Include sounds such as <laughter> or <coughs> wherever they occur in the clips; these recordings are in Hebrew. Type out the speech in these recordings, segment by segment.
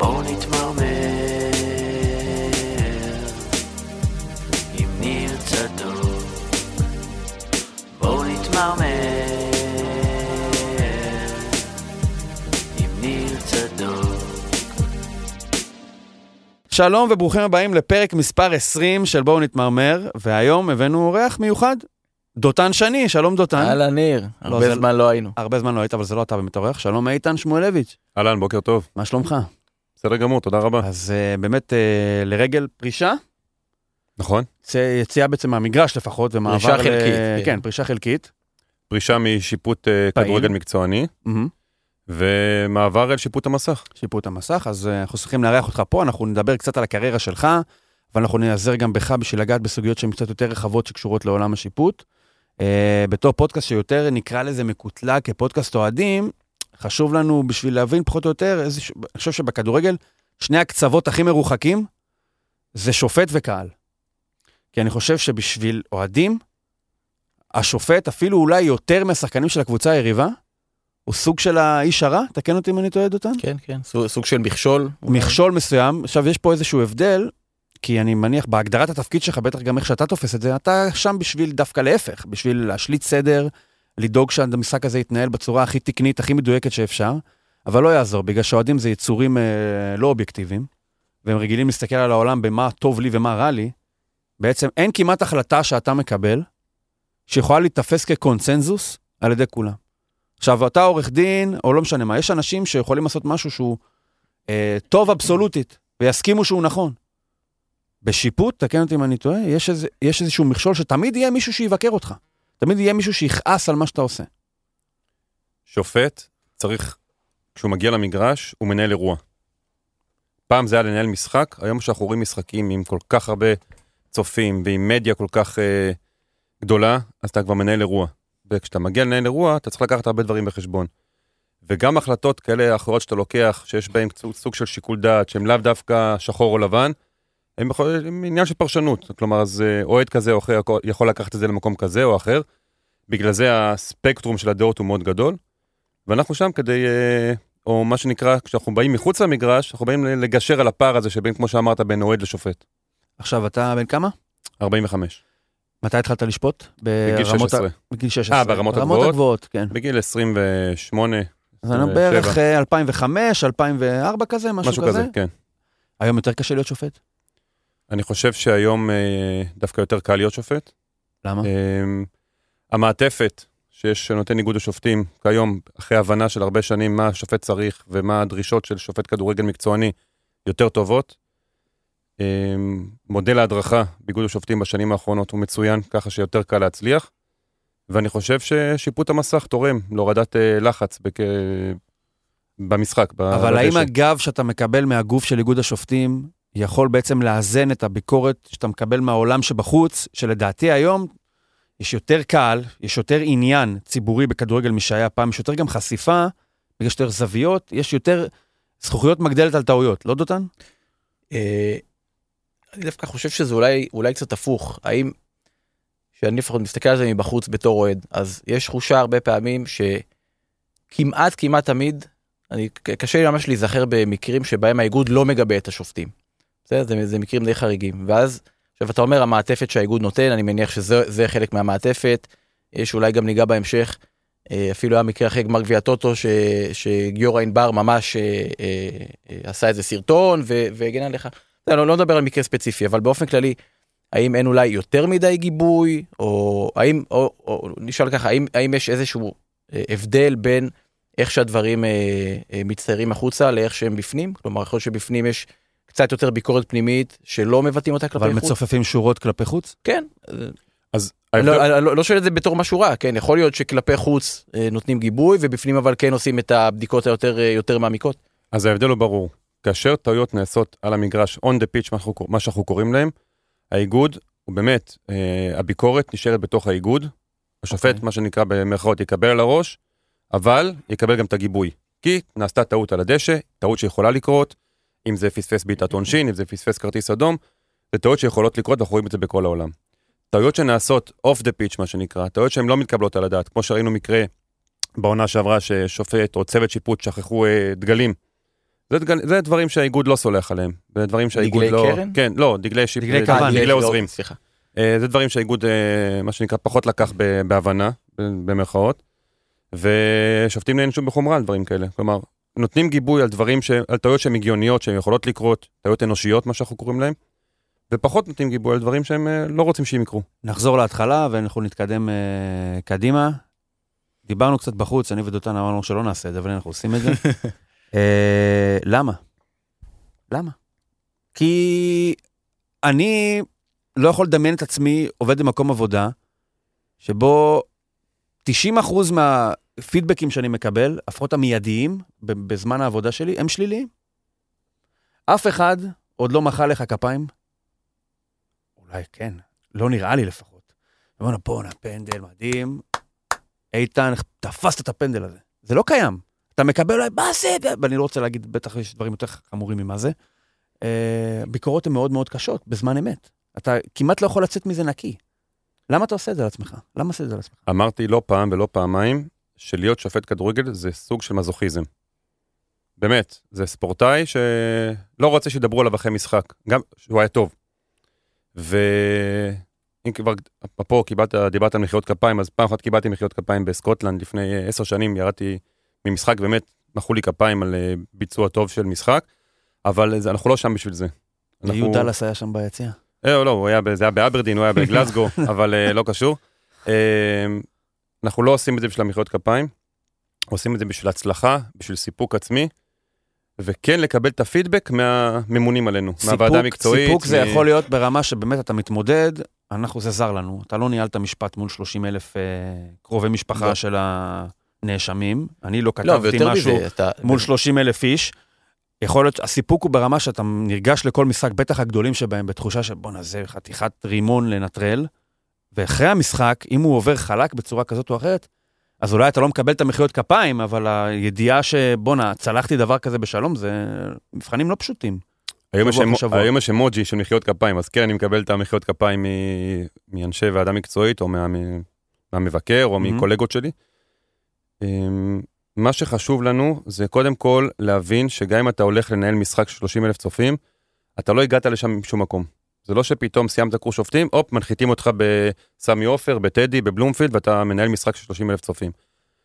בואו נתמרמר עם ניר צדוק. בואו נתמרמר עם ניר צדוק. שלום וברוכים הבאים לפרק מספר 20 של בואו נתמרמר, והיום הבאנו אורח מיוחד, דותן שני, שלום דותן. אהלן ניר, הרבה זה- זמן לא היינו. הרבה זמן לא היית, אבל זה לא אתה באמת אורח, שלום איתן שמואלביץ', אהלן, בוקר טוב. מה שלומך? בסדר גמור, תודה רבה. אז uh, באמת uh, לרגל פרישה, נכון? יציאה בעצם מהמגרש לפחות, ומעבר... פרישה ל- חלקית, כן, כן. פרישה חלקית. פרישה משיפוט פעיל. כדורגל מקצועני, מהמם. ומעבר אל שיפוט המסך. שיפוט המסך, אז uh, אנחנו צריכים לארח אותך פה, אנחנו נדבר קצת על הקריירה שלך, אבל אנחנו נעזר גם בך בשביל לגעת בסוגיות שהן קצת יותר רחבות שקשורות לעולם השיפוט. Uh, בתור פודקאסט שיותר נקרא לזה מקוטלג כפודקאסט אוהדים, חשוב לנו בשביל להבין פחות או יותר, איזשהו, אני חושב שבכדורגל, שני הקצוות הכי מרוחקים זה שופט וקהל. כי אני חושב שבשביל אוהדים, השופט, אפילו אולי יותר מהשחקנים של הקבוצה היריבה, הוא סוג של האיש הרע, תקן אותי אם אני טועה, דותן. כן, כן, סוג- סוג של מכשול. מכשול מסוים. עכשיו, יש פה איזשהו הבדל, כי אני מניח, בהגדרת התפקיד שלך, בטח גם איך שאתה תופס את זה, אתה שם בשביל דווקא להפך, בשביל להשליט סדר, לדאוג שהמשחק הזה יתנהל בצורה הכי תקנית, הכי מדויקת שאפשר, אבל לא יעזור, בגלל שאוהדים זה יצורים אה, לא אובייקטיביים, והם רגילים להסתכל על העולם במה טוב לי ומה רע לי, בעצם אין כמעט החלטה שאתה מקבל, שיכולה להיתפס כקונצנזוס על ידי כולם. עכשיו, אתה עורך דין, או לא משנה מה, יש אנשים שיכולים לעשות משהו שהוא אה, טוב אבסולוטית, ויסכימו שהוא נכון. בשיפוט, תקן אותי אם אני טועה, יש, איזה, יש איזשהו מכשול שתמיד יהיה מישהו שיבקר אותך. תמיד יהיה מישהו שיכעס על מה שאתה עושה. שופט צריך, כשהוא מגיע למגרש, הוא מנהל אירוע. פעם זה היה לנהל משחק, היום כשאנחנו רואים משחקים עם כל כך הרבה צופים ועם מדיה כל כך אה, גדולה, אז אתה כבר מנהל אירוע. וכשאתה מגיע לנהל אירוע, אתה צריך לקחת הרבה דברים בחשבון. וגם החלטות כאלה אחרות שאתה לוקח, שיש בהן סוג- של שיקול דעת, שהן לאו דווקא שחור או לבן, הם יכול- הם עניין של פרשנות. כלומר, אז אה, אוהד כזה או אחר יכול- לקחת את זה למקום כזה או אחר. בגלל זה הספקטרום של הדעות הוא מאוד גדול. ואנחנו שם כדי, אה, או מה שנקרא, כשאנחנו באים מחוץ למגרש, אנחנו באים לגשר על הפער הזה שבין, כמו שאמרת, בין אוהד לשופט. עכשיו, אתה בן כמה? 45. מתי התחלת לשפוט? בגיל ברמות ה- 16. בגיל 16. אה, ברמות ברמות הגבוהות? הגבוהות, כן. בגיל 28, אז אני 27. בערך אה, 2005, 2004 כזה, משהו, משהו כזה, כן. היום יותר קשה להיות שופט? אני חושב שהיום אה, דווקא יותר קל להיות שופט. למה? אה, המעטפת שיש, שנותן איגוד השופטים כיום, אחרי הבנה של הרבה שנים מה השופט צריך ומה הדרישות של שופט כדורגל מקצועני, יותר טובות. אה, מודל ההדרכה באיגוד השופטים בשנים האחרונות הוא מצוין, ככה שיותר קל להצליח. ואני חושב ששיפוט המסך תורם להורדת אה, לחץ בק... במשחק. אבל האם. הגב שאתה מקבל מהגוף של איגוד השופטים יכול בעצם לאזן את הביקורת שאתה מקבל מהעולם שבחוץ, שלדעתי היום יש יותר קהל, יש יותר עניין ציבורי בכדורגל משהיה פעם, יש יותר גם חשיפה, שיש יותר זוויות, יש יותר זכוכיות מגדלת על טעויות, לא דותן? אה, אני דווקא חושב שזה אולי, אולי קצת הפוך. האם, שאני לפחות מסתכל על זה מבחוץ בתור אוהד, אז יש תחושה הרבה פעמים שכמעט כמעט תמיד, אני, קשה לי ממש להיזכר במקרים שבהם האיגוד לא מגבה את השופטים. בסדר? זה, זה מקרים די חריגים. ואז, עכשיו אתה אומר המעטפת שהאיגוד נותן, אני מניח שזה זה חלק מהמעטפת. יש אולי גם ניגע בהמשך. אה, אפילו היה מקרה אחרי גמר גביע הטוטו ש- שגיורא ענבר ממש אה, אה, עשה איזה סרטון והגן עליך. לא, לא, לא נדבר על מקרה ספציפי אבל באופן כללי האם אין אולי יותר מדי גיבוי או האם או, או נשאל ככה האם האם יש איזשהו הבדל בין איך שהדברים אה, אה, מצטיירים החוצה לאיך שהם בפנים כלומר יכול להיות שבפנים יש קצת יותר ביקורת פנימית שלא מבטאים אותה כלפי אבל חוץ. מצופפים שורות כלפי חוץ? כן. אז אני לא, אני לא, לא שואל את זה בתור משהו רע כן יכול להיות שכלפי חוץ אה, נותנים גיבוי ובפנים אבל כן עושים את הבדיקות היותר אה, יותר מעמיקות. אז ההבדל הוא ברור. כאשר טעויות נעשות על המגרש, on the pitch, מה שאנחנו, מה שאנחנו קוראים להם, האיגוד, הוא באמת, אה, הביקורת נשארת בתוך האיגוד. השופט, אוקיי. מה שנקרא במרכאות, יקבל על הראש, אבל יקבל גם את הגיבוי. כי נעשתה טעות על הדשא, טעות שיכולה לקרות, אם זה פספס בעיטת עונשין, אם זה פספס כרטיס אדום, זה טעויות שיכולות לקרות ואנחנו רואים את זה בכל העולם. טעויות שנעשות off the pitch, מה שנקרא, טעויות שהן לא מתקבלות על הדעת, כמו שראינו מקרה בעונה שעברה ששופט או צוות שיפוט שכחו אה, דגלים זה, דגל- זה דברים שהאיגוד לא סולח עליהם. זה דברים שהאיגוד דגלי לא... קרן? כן, לא, דגלי שיפ... דגלי כוון. דגלי לא, עוזרים. סליחה. אה, זה דברים שהאיגוד, אה, מה שנקרא, פחות לקח ב- בהבנה, במרכאות, ושופטים נענשו בחומרה על דברים כאלה. כלומר, נותנים גיבוי על דברים, ש... על טעויות שהן הגיוניות, שהן יכולות לקרות, טעויות אנושיות, מה שאנחנו קוראים להם, ופחות נותנים גיבוי על דברים שהם אה, לא רוצים שהם יקרו. נחזור להתחלה ואנחנו נתקדם אה, קדימה. דיברנו קצת בחוץ, אני ודותן אמרנו שלא נעשה את זה, אבל אנחנו עושים את זה. <laughs> אה, למה? למה? כי אני לא יכול לדמיין את עצמי עובד במקום עבודה, שבו 90% מהפידבקים שאני מקבל, לפחות המיידיים, בזמן העבודה שלי, הם שליליים. אף אחד עוד לא מחא לך כפיים. אולי כן, לא נראה לי לפחות. אמרנו, בואנה, פנדל מדהים. איתן, תפסת את הפנדל הזה. זה לא קיים. אתה מקבל אולי, מה זה? ואני לא רוצה להגיד, בטח יש דברים יותר חמורים ממה זה. אה, ביקורות הן מאוד מאוד קשות, בזמן אמת. אתה כמעט לא יכול לצאת מזה נקי. למה אתה עושה את זה לעצמך? למה עושה את זה לעצמך? אמרתי לא פעם ולא פעמיים, שלהיות שופט כדורגל זה סוג של מזוכיזם. באמת, זה ספורטאי שלא רוצה שידברו עליו אחרי משחק, גם שהוא היה טוב. ואם כבר, אפרופו, קיבלת, דיברת על מחיאות כפיים, אז פעם אחת קיבלתי מחיאות כפיים בסקוטלנד לפני אה, עשר שנים, ירדתי ממשחק, באמת מחאו לי כפיים על אה, ביצוע טוב של משחק, אבל זה, אנחנו לא שם בשביל זה. אנחנו- יהודה דאלאס היה שם ביציע. אה, לא, הוא היה, זה היה באברדין, הוא היה בגלסגו, <laughs> אבל לא קשור. אנחנו לא עושים את זה בשביל המחיאות כפיים, עושים את זה בשביל הצלחה, בשביל סיפוק עצמי, וכן לקבל את הפידבק מהממונים עלינו, מהוועדה המקצועית. סיפוק זה מ- יכול להיות ברמה שבאמת אתה מתמודד, אנחנו, זה זר לנו. אתה לא ניהלת משפט מול 30 אלף אה, קרובי משפחה לא. של הנאשמים. אני לא לא, כתבתי ויותר משהו מזה, אתה... מול 30 אלף איש. יכול להיות, הסיפוק הוא ברמה שאתה נרגש לכל משחק, בטח הגדולים שבהם, בתחושה של בואנה, זה חתיכת רימון לנטרל. ואחרי המשחק, אם הוא עובר חלק בצורה כזאת או אחרת, אז אולי אתה לא מקבל את המחיאות כפיים, אבל הידיעה שבואנה, צלחתי דבר כזה בשלום, זה מבחנים לא פשוטים. היום יש שבוע. היום יש אמוג'י של מחיאות כפיים, אז כן, אני מקבל את המחיאות כפיים מ- מאנשי ועדה מקצועית, או מה- מהמבקר, או מהמם. מקולגות שלי. אמ, מה שחשוב לנו זה קודם כל להבין שגם אם אתה הולך לנהל משחק של 30 אלף צופים, אתה לא הגעת לשם משום מקום. זה לא שפתאום סיימת קורס שופטים, הופ, מנחיתים אותך בסמי עופר, בטדי, בבלומפילד, ואתה מנהל משחק של 30 אלף צופים.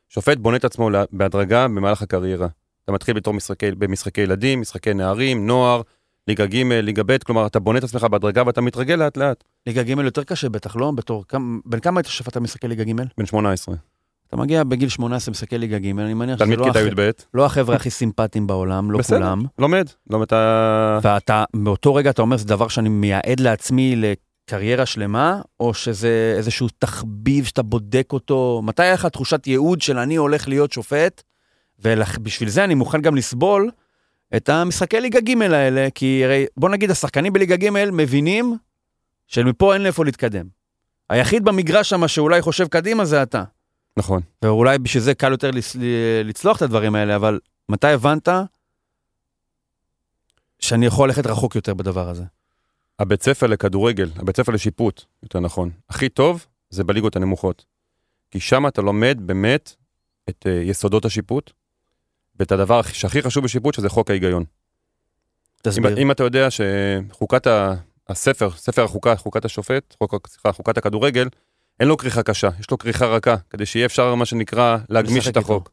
שופט בונה את עצמו בהדרגה במהלך הקריירה. אתה מתחיל בתור משחקי, במשחקי ילדים, משחקי נערים, נוער, ליגה ג', ליגה ב', כלומר, אתה בונה את עצמך בהדרגה ואתה מתרגל לאט לאט. ליגה ג' יותר קשה בטח, לא? בתור, כמה- בן כמה היית שופט משחקי ליגה ג'? בן 18. אתה מגיע בגיל 18 משחקי ליגה ג', אני מניח שזה לא, הח... י"ב, לא החבר'ה הכי סימפטיים בעולם, לא בסדר. כולם. לומד. לומד את ה... ואתה, באותו רגע אתה אומר, זה דבר שאני מייעד לעצמי לקריירה שלמה, או שזה איזשהו תחביב שאתה בודק אותו? מתי היה לך תחושת ייעוד של אני הולך להיות שופט, ובשביל זה אני מוכן גם לסבול את המשחקי ליגה ג' האלה, כי הרי, בוא נגיד, השחקנים בליגה ג' מבינים שמפה אין לאיפה להתקדם. היחיד במגרש שם שאולי חושב קדימה זה אתה. נכון. ואולי בשביל זה קל יותר לצ- לצלוח את הדברים האלה, אבל מתי הבנת שאני יכול ללכת רחוק יותר בדבר הזה? הבית ספר לכדורגל, הבית ספר לשיפוט, יותר נכון, הכי טוב זה בליגות הנמוכות. כי שם אתה לומד באמת את uh, יסודות השיפוט, ואת הדבר הכי- שהכי חשוב בשיפוט, שזה חוק ההיגיון. אם, תסביר. אם אתה יודע שחוקת ה, הספר, ספר החוקה, חוקת השופט, חוק, סליחה, חוקת הכדורגל, אין לו כריכה קשה, יש לו כריכה רכה, כדי שיהיה אפשר, מה שנקרא, להגמיש את החוק.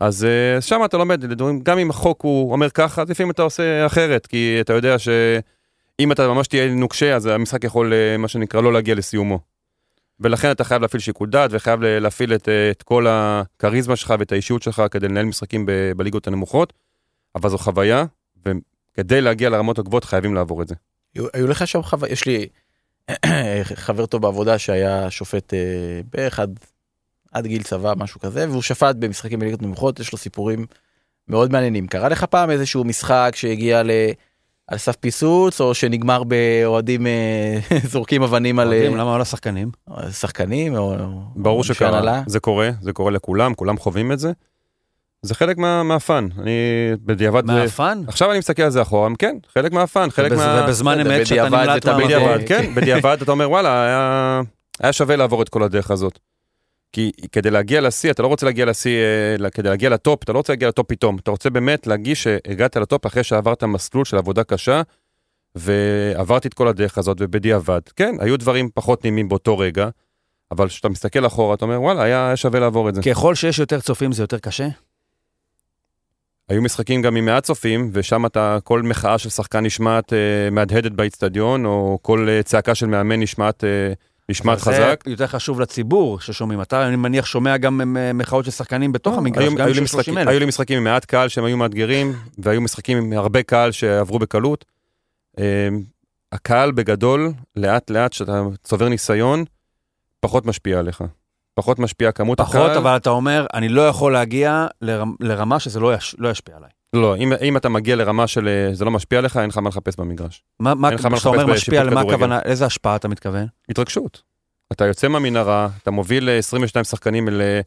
אז uh, שם אתה לומד, גם אם החוק הוא אומר ככה, אז לפעמים אתה עושה אחרת, כי אתה יודע שאם אתה ממש תהיה נוקשה, אז המשחק יכול, uh, מה שנקרא, לא להגיע לסיומו. ולכן אתה חייב להפעיל שיקול דעת, וחייב להפעיל את, uh, את כל הכריזמה שלך ואת האישיות שלך כדי לנהל משחקים ב- בליגות הנמוכות, אבל זו חוויה, וכדי להגיע לרמות הגבוהות חייבים לעבור את זה. היו, היו לך שם חוויה, יש לי <coughs> חבר טוב בעבודה שהיה שופט אה, בערך עד, עד גיל צבא, משהו כזה, והוא שפט במשחקים בליגות נמוכות, יש לו סיפורים מאוד מעניינים. קרה לך פעם איזשהו משחק שהגיע ל... על סף פיסוץ, או שנגמר באוהדים אה, <laughs> זורקים אבנים על אוהדים, אה, למה לא לשחקנים? שחקנים, או... ברור שקרה? זה קורה, זה קורה לכולם, כולם חווים את זה. זה חלק מה, מה fun, אני בדיעבד, זה- מה fun? עכשיו אני מסתכל על זה אחורה, כן, חלק מה fun, חלק ובז- מה... ובזמן בסדר, אמת שאתה זה נמלט מהמקום. בדיעבד, כן, בדיעבד אתה אומר וואלה, היה, היה שווה לעבור את כל הדרך הזאת. כי כדי להגיע לשיא, אתה לא רוצה להגיע לשיא, אה, כדי להגיע ל top, אתה לא רוצה להגיע ל top פתאום, אתה רוצה באמת להרגיש שהגעת ל top אחרי שעברת מסלול של עבודה קשה, ועברתי את כל הדרך הזאת, ובדיעבד. כן, היו דברים פחות נעימים באותו רגע, אבל כשאתה מסתכל אחורה, אתה אומר, וואלה, היה היה שווה לעבור את זה. ככל שיש יותר צופים זה יותר קשה? היו משחקים גם עם מעט צופים, ושם אתה, כל מחאה של שחקן נשמעת אה, מהדהדת באיצטדיון, או כל אה, צעקה של מאמן נשמעת, אה, נשמעת חזק. זה יותר חשוב לציבור ששומעים. אתה, אני מניח, שומע גם אה, מחאות של שחקנים בתוך המגרש, היו, גם היו, של משחקים, 30 אלף. היו לי משחקים עם מעט קהל שהם היו מאתגרים, <laughs> והיו משחקים עם הרבה קהל שעברו בקלות. אה, הקהל בגדול, לאט לאט, כשאתה צובר ניסיון, פחות משפיע עליך. פחות משפיע כמות פחות, הקהל. אבל אתה אומר, אני לא יכול להגיע לרמ- לרמה שזה לא יש- לא ישפיע עליי. לא, אם, אם אתה מגיע לרמה של אה, זה לא משפיע עליך, אין לך מה לחפש במגרש. מה, מה, כשאתה אומר משפיע, למה. הכוונה, איזה השפעה אתה מתכוון? התרגשות. אתה יוצא מהמנהרה, אתה מוביל אה, 22 שחקנים אל, אה,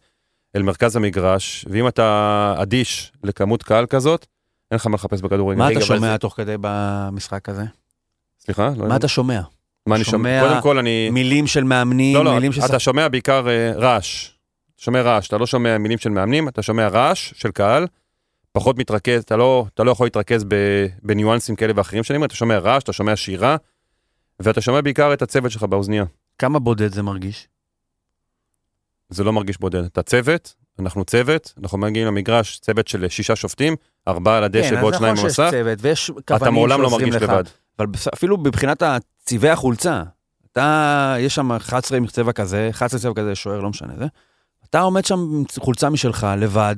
אל מרכז המגרש, ואם אתה אדיש לכמות קהל כזאת, אין לך מה לחפש בכדורגל. מה אתה שומע זה- תוך כדי במשחק הזה? סליחה? לא מה אתה שומע? מה אני שומע? קודם כל אני... מילים של מאמנים, לא, לא, מילים של... אתה שומע בעיקר אה, רעש. שומע רעש, אתה לא שומע מילים של מאמנים, אתה שומע רעש של קהל, פחות מתרכז, אתה לא, אתה לא יכול להתרכז בניואנסים כאלה ואחרים שאני אומר, אתה שומע רעש, אתה שומע שירה, ואתה שומע בעיקר את הצוות שלך באוזנייה. כמה בודד זה מרגיש? זה לא מרגיש בודד. אתה צוות, אנחנו צוות, אנחנו מגיעים למגרש, צוות של שישה שופטים, ארבעה על הדשא ועוד שניים נכון שיש במסך, צוות, ויש אתה כוונים מעולם לא שעוזרים מרגיש לך. לבד. אבל אפילו מבחינת צבעי החולצה, אתה, יש שם 11 עם צבע כזה, 11 צבע כזה, שוער, לא משנה זה. אתה עומד שם עם חולצה משלך, לבד,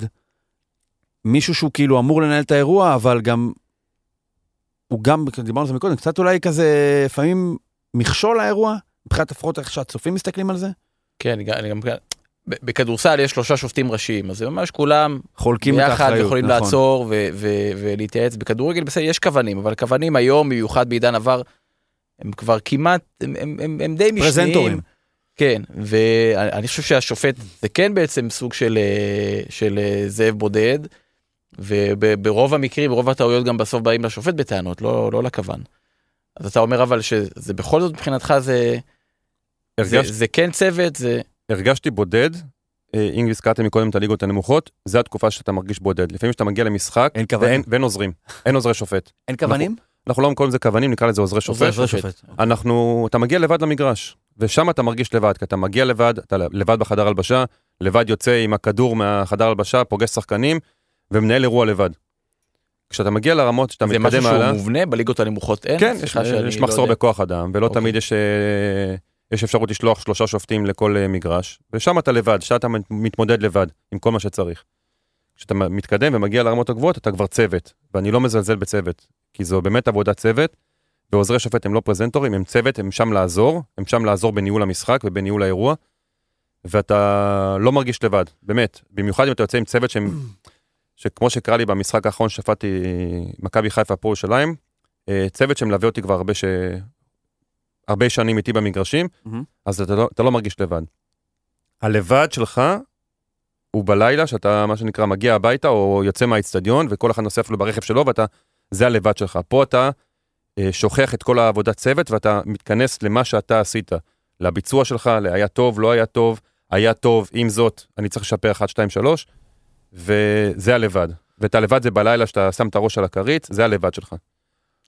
מישהו שהוא כאילו אמור לנהל את האירוע, אבל גם, הוא גם, דיברנו על זה מקודם, קצת אולי כזה, לפעמים מכשול האירוע, מבחינת לפחות איך שהצופים מסתכלים על זה, כן, אני גם- בכדורסל יש שלושה שופטים ראשיים, אז זה ממש כולם חולקים את ביחד האחריות. יכולים נכון. לעצור ו- ו- ולהתייעץ. בכדורגל בסדר, יש כוונים, אבל כוונים היום, במיוחד בעידן עבר, הם כבר כמעט, הם, הם, הם, הם די משניים. פרזנטורים. כן, ואני חושב שהשופט זה כן בעצם סוג של, אה, של אה, זאב בודד, וברוב המקרים, ברוב הטעויות גם בסוף באים לשופט בטענות, לא, לא לכוון. אז אתה אומר אבל שזה בכל זאת מבחינתך זה, זה, זה כן צוות, זה... הרגשתי בודד, אה, אם הזכרתם מקודם את הליגות הנמוכות, זו התקופה שאתה מרגיש בודד. לפעמים כשאתה מגיע למשחק, אין כוונים. ואין, ואין עוזרים, אין עוזרי שופט. אין כוונים? אנחנו לא קוראים לזה כוונים, נקרא לזה עוזרי שופט. עוזרי שופט. אנחנו, אתה מגיע לבד למגרש, ושם אתה מרגיש לבד, כי אתה מגיע לבד, אתה לבד בחדר הלבשה, לבד יוצא עם הכדור מהחדר הלבשה, פוגש שחקנים, ומנהל אירוע לבד. כשאתה מגיע לרמות שאתה זה משהו מתקדם שהוא הלאה, מובנה בליגות הנמוכות אין? כן, יש, יש לא מחסור יודע. בכוח אדם, ולא אוקיי. תמיד יש, אה, יש אפשרות לשלוח שלושה שופטים לכל אה, מגרש, ושם אתה לבד, שם אתה מתמודד לבד עם כל מה שצריך. כשאתה מתקדם ומגיע לרמות הגבוהות, אתה כבר צוות, ואני לא מזלזל בצוות, כי זו באמת עבודת צוות, ועוזרי שופט הם לא פרזנטורים, הם צוות, הם שם לעזור, הם שם לעזור בניהול המשחק ובניהול האירוע, ואתה לא מרגיש לבד, באמת, במיוחד אם אתה יוצא עם צוות שהם, <clears throat> שכמו שקרה לי במשחק האחרון ששפטתי מכבי חיפה פה ירושלים, אה, צוות שמלווה אותי כבר הרבה, ש... הרבה שנים איתי במגרשים, מהמם. אז אתה לא, אתה לא מרגיש לבד. הלבד שלך הוא בלילה, שאתה מה שנקרא מגיע הביתה או יוצא מהאיצטדיון, וכל אחד נוסע אפילו ברכב שלו, ואתה, זה הלבד שלך. פה אתה אה, שוכח את כל העבודת צוות, ואתה מתכנס למה שאתה עשית, לביצוע שלך, להיה טוב, לא היה טוב, היה טוב, עם זאת, אני צריך לשפר 1, 2, 3, וזה הלבד. ואת הלבד זה בלילה שאתה שם את הראש על הכרית, זה הלבד שלך.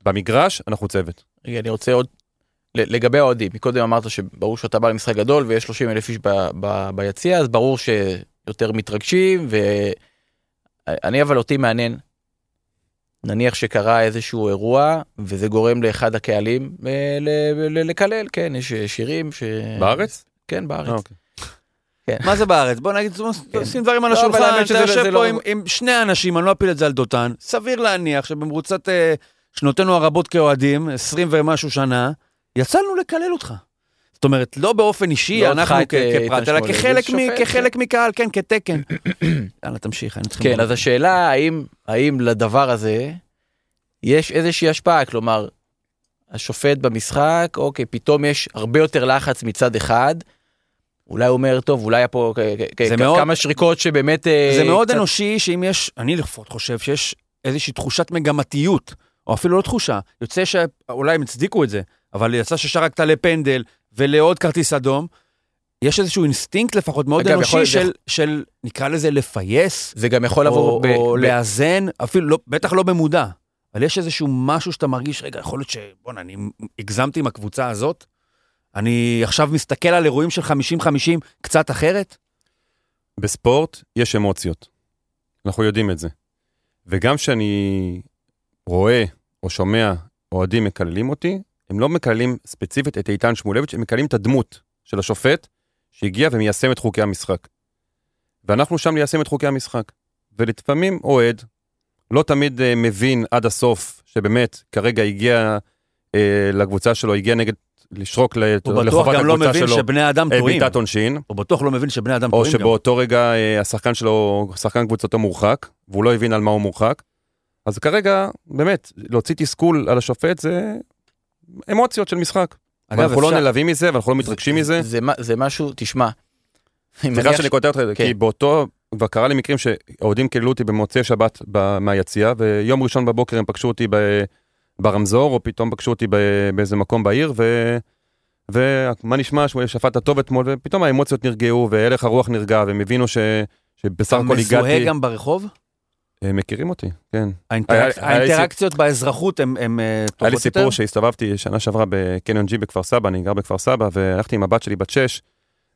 במגרש, אנחנו צוות. רגע, אני רוצה עוד, לגבי האוהדים, מקודם אמרת שברור שאתה בא למשחק גדול ויש 30 אלף איש ב- ב- ביציע, אז ברור שיותר מתרגשים, ואני אבל אותי מעניין, נניח שקרה איזשהו אירוע, וזה גורם לאחד הקהלים אה, ל- ל- לקלל, כן, יש שירים ש... בארץ? כן, בארץ. אה, אוקיי. מה זה בארץ? בוא נגיד, שים דברים על לא, השולחן, אתה יושב לא- פה עם- עם שני אנשים, אני לא אפיל את זה על דותן, סביר להניח שבמרוצת אה, שנותינו הרבות כאוהדים, 20 ומשהו שנה, יצאנו לקלל אותך. זאת אומרת, לא באופן אישי, לא אנחנו כ- כפרט, אלא כחלק מ- שופט, כחלק מקהל, כן, כתקן. <coughs> יאללה, תמשיך, היינו צריכים... כן, אז השאלה האם, האם לדבר הזה יש איזושהי השפעה, כלומר, השופט במשחק, אוקיי, פתאום יש הרבה יותר לחץ מצד אחד, אולי הוא אומר, טוב, אולי היה פה כ- כ- מאוד- כמה שריקות שבאמת... אה, זה מאוד קצת- אנושי שאם יש, אני לפחות חושב שיש איזושהי תחושת מגמתיות, או אפילו לא תחושה, יוצא שאולי הם הצדיקו את זה, אבל יצא ששרקת לפנדל ולעוד כרטיס אדום, יש איזשהו אינסטינקט לפחות מאוד אגב, אנושי יכול- של, של, נקרא לזה לפייס, זה גם יכול לבוא או, ב- או ב- לאזן, אפילו לא, בטח לא במודע, אבל יש איזשהו משהו שאתה מרגיש, רגע, יכול להיות שבואנה, אני הגזמתי עם הקבוצה הזאת, אני עכשיו מסתכל על אירועים של 50-50 קצת אחרת, בספורט יש אמוציות. אנחנו יודעים את זה. וגם כשאני רואה או שומע אוהדים מקללים אותי, הם לא מקללים ספציפית את איתן שמואלביץ', הם מקללים את הדמות של השופט שהגיע ומיישם את חוקי המשחק. ואנחנו שם ליישם את חוקי המשחק. ולפעמים אוהד לא תמיד אה, מבין עד הסוף שבאמת כרגע הגיע אה, לקבוצה שלו, הגיע נגד, לשרוק ל- הוא בטוח לחובת גם לא הקבוצה מבין שלו שבני אדם אה, טועים, בעיטת עונשין. הוא בטוח לא מבין שבני אדם או טועים גם. שבאותו רגע אה, השחקן שלו, שחקן קבוצתו מורחק, והוא לא הבין על מה הוא מורחק. אז כרגע, באמת, להוציא תסכול על השופט זה אמוציות של משחק. אגב, ואנחנו לא אפשר- נלהבים מזה, ואנחנו לא מתרגשים מזה. זה מה- זה משהו, תשמע. סליחה מניח שאני קוטע אותך, כן. כי באותו, כבר קרה לי מקרים שאוהדים קיללו אותי במוצאי שבת מהיציאה, ויום ראשון בבוקר הם פגשו אותי ב- ברמזור, או פתאום פגשו אותי ב- באיזה מקום בעיר, ו... ומה נשמע, שהוא שפט טוב אתמול, ופתאום האמוציות נרגעו, והלך הרוח נרגע, והם הבינו ש... שבסך אתה הכל מזוהה הגעתי... גם ברחוב? הם מכירים אותי, כן. האינטראק- היה- היה לי האינטראקציות באזרחות הן אה, היה לי טובות יותר? סיפור שהסתובבתי שנה שעברה בקניון ג'י בכפר סבא, אני גר בכפר סבא, והלכתי עם הבת שלי בת שש.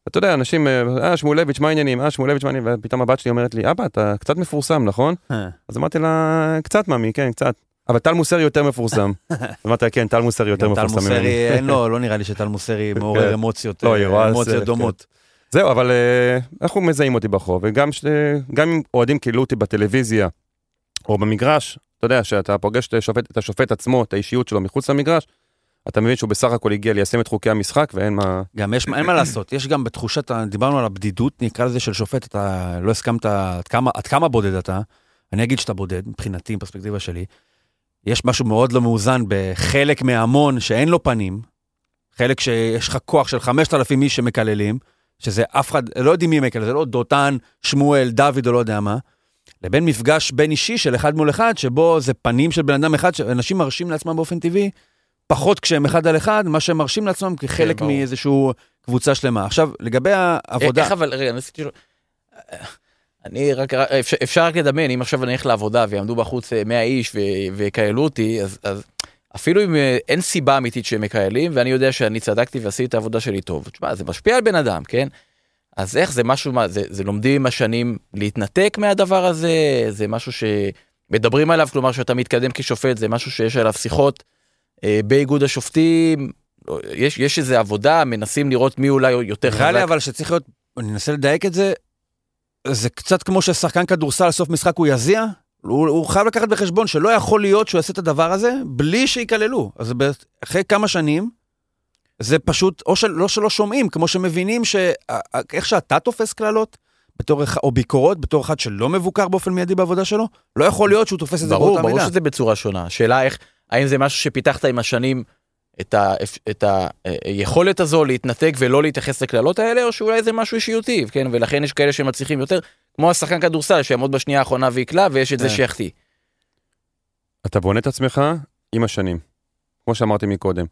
אתה יודע, אנשים, אה, שמואלביץ', מה העניינים? אה, שמואלביץ', מה העניינים? ופתאום הבת שלי אומרת לי, אבא, אתה קצת מפורסם, נכון? אה. אז אמרתי לה, קצת, ממי, כן, קצת. אבל טל מוסרי יותר מפורסם. <laughs> אמרתי לה, כן, טל מוסרי יותר טל מפורסם ממני. מוסרי, אין לו, לא נראה לי שטל מוסרי מעורר כן. אמוציות, לא, אה, סרט, דומות. זהו, אבל אה, אנחנו מזהים אותי ברחוב, וגם ש- אם אוהדים קיללו אותי בטלוויזיה, או במגרש, אתה יודע, שאתה פוגש את השופט, את השופט עצמו, את האישיות שלו מחוץ למגרש, אתה מבין שהוא בסך הכל הגיע ליישם את חוקי המשחק, ואין מה... גם יש, אין מה לעשות, יש גם בתחושת, דיברנו על הבדידות, נקרא לזה של שופט, אתה לא הסכמת, עד כמה, עד כמה בודד אתה, אני אגיד שאתה בודד, מבחינתי, בפרספקטיבה שלי. יש משהו מאוד לא מאוזן בחלק מההמון שאין לו פנים, חלק שיש לך כוח של 5,000 איש שמקללים, שזה אף אחד, לא יודעים מי מקלל, זה לא דותן, שמואל, דוד או לא יודע מה, לבין מפגש בין אישי של אחד מול אחד, שבו זה פנים של בן אדם אחד, שאנשים מרשים לעצמם באופן טבעי, פחות כשהם אחד על אחד, מה שהם מרשים לעצמם כחלק ברור. מאיזשהו קבוצה שלמה. עכשיו, לגבי העבודה, איך אבל, רגע, לשאול. אני רק, אפשר, אפשר רק לדמיין, אם עכשיו אני אלך לעבודה ויעמדו בחוץ אה, 100 איש ו- ויקהלו אותי, אז, אז אפילו אם אה, אין סיבה אמיתית שהם מקהלים, ואני יודע שאני צדקתי ועשיתי את העבודה שלי טוב, תשמע, זה משפיע על בן אדם, כן? אז איך זה משהו, מה, זה, זה לומדים עם השנים להתנתק מהדבר הזה, זה משהו שמדברים עליו, כלומר שאתה מתקדם כשופט, זה משהו שיש עליו שיחות אה, באיגוד השופטים, יש, יש איזה עבודה, מנסים לראות מי אולי יותר נראה לי חזק. אבל שצריך להיות, אני אנסה לדייק את זה, זה קצת כמו ששחקן כדורסל סוף משחק הוא יזיע, הוא, הוא חייב לקחת בחשבון שלא יכול להיות שהוא יעשה את הדבר הזה בלי שיקללו. אז אחרי כמה שנים, זה פשוט, או שלא שלא שומעים, כמו שמבינים שאיך שאתה תופס קללות, בתור, או ביקורות, בתור אחד שלא מבוקר באופן מיידי בעבודה שלו, לא יכול להיות שהוא תופס את זה ברור, באותה ברור מידה. שזה בצורה שונה. השאלה איך, האם זה משהו שפיתחת עם השנים את, ה, את היכולת הזו להתנתק ולא להתייחס לקללות האלה, או שאולי זה משהו אישיותי, כן? ולכן יש כאלה שמצליחים יותר, כמו השחקן כדורסל שיעמוד בשנייה האחרונה ויקלע, ויש את זה כן. שיחטיא. אתה בונה את עצמך עם השנים, כמו שאמרתי מקודם.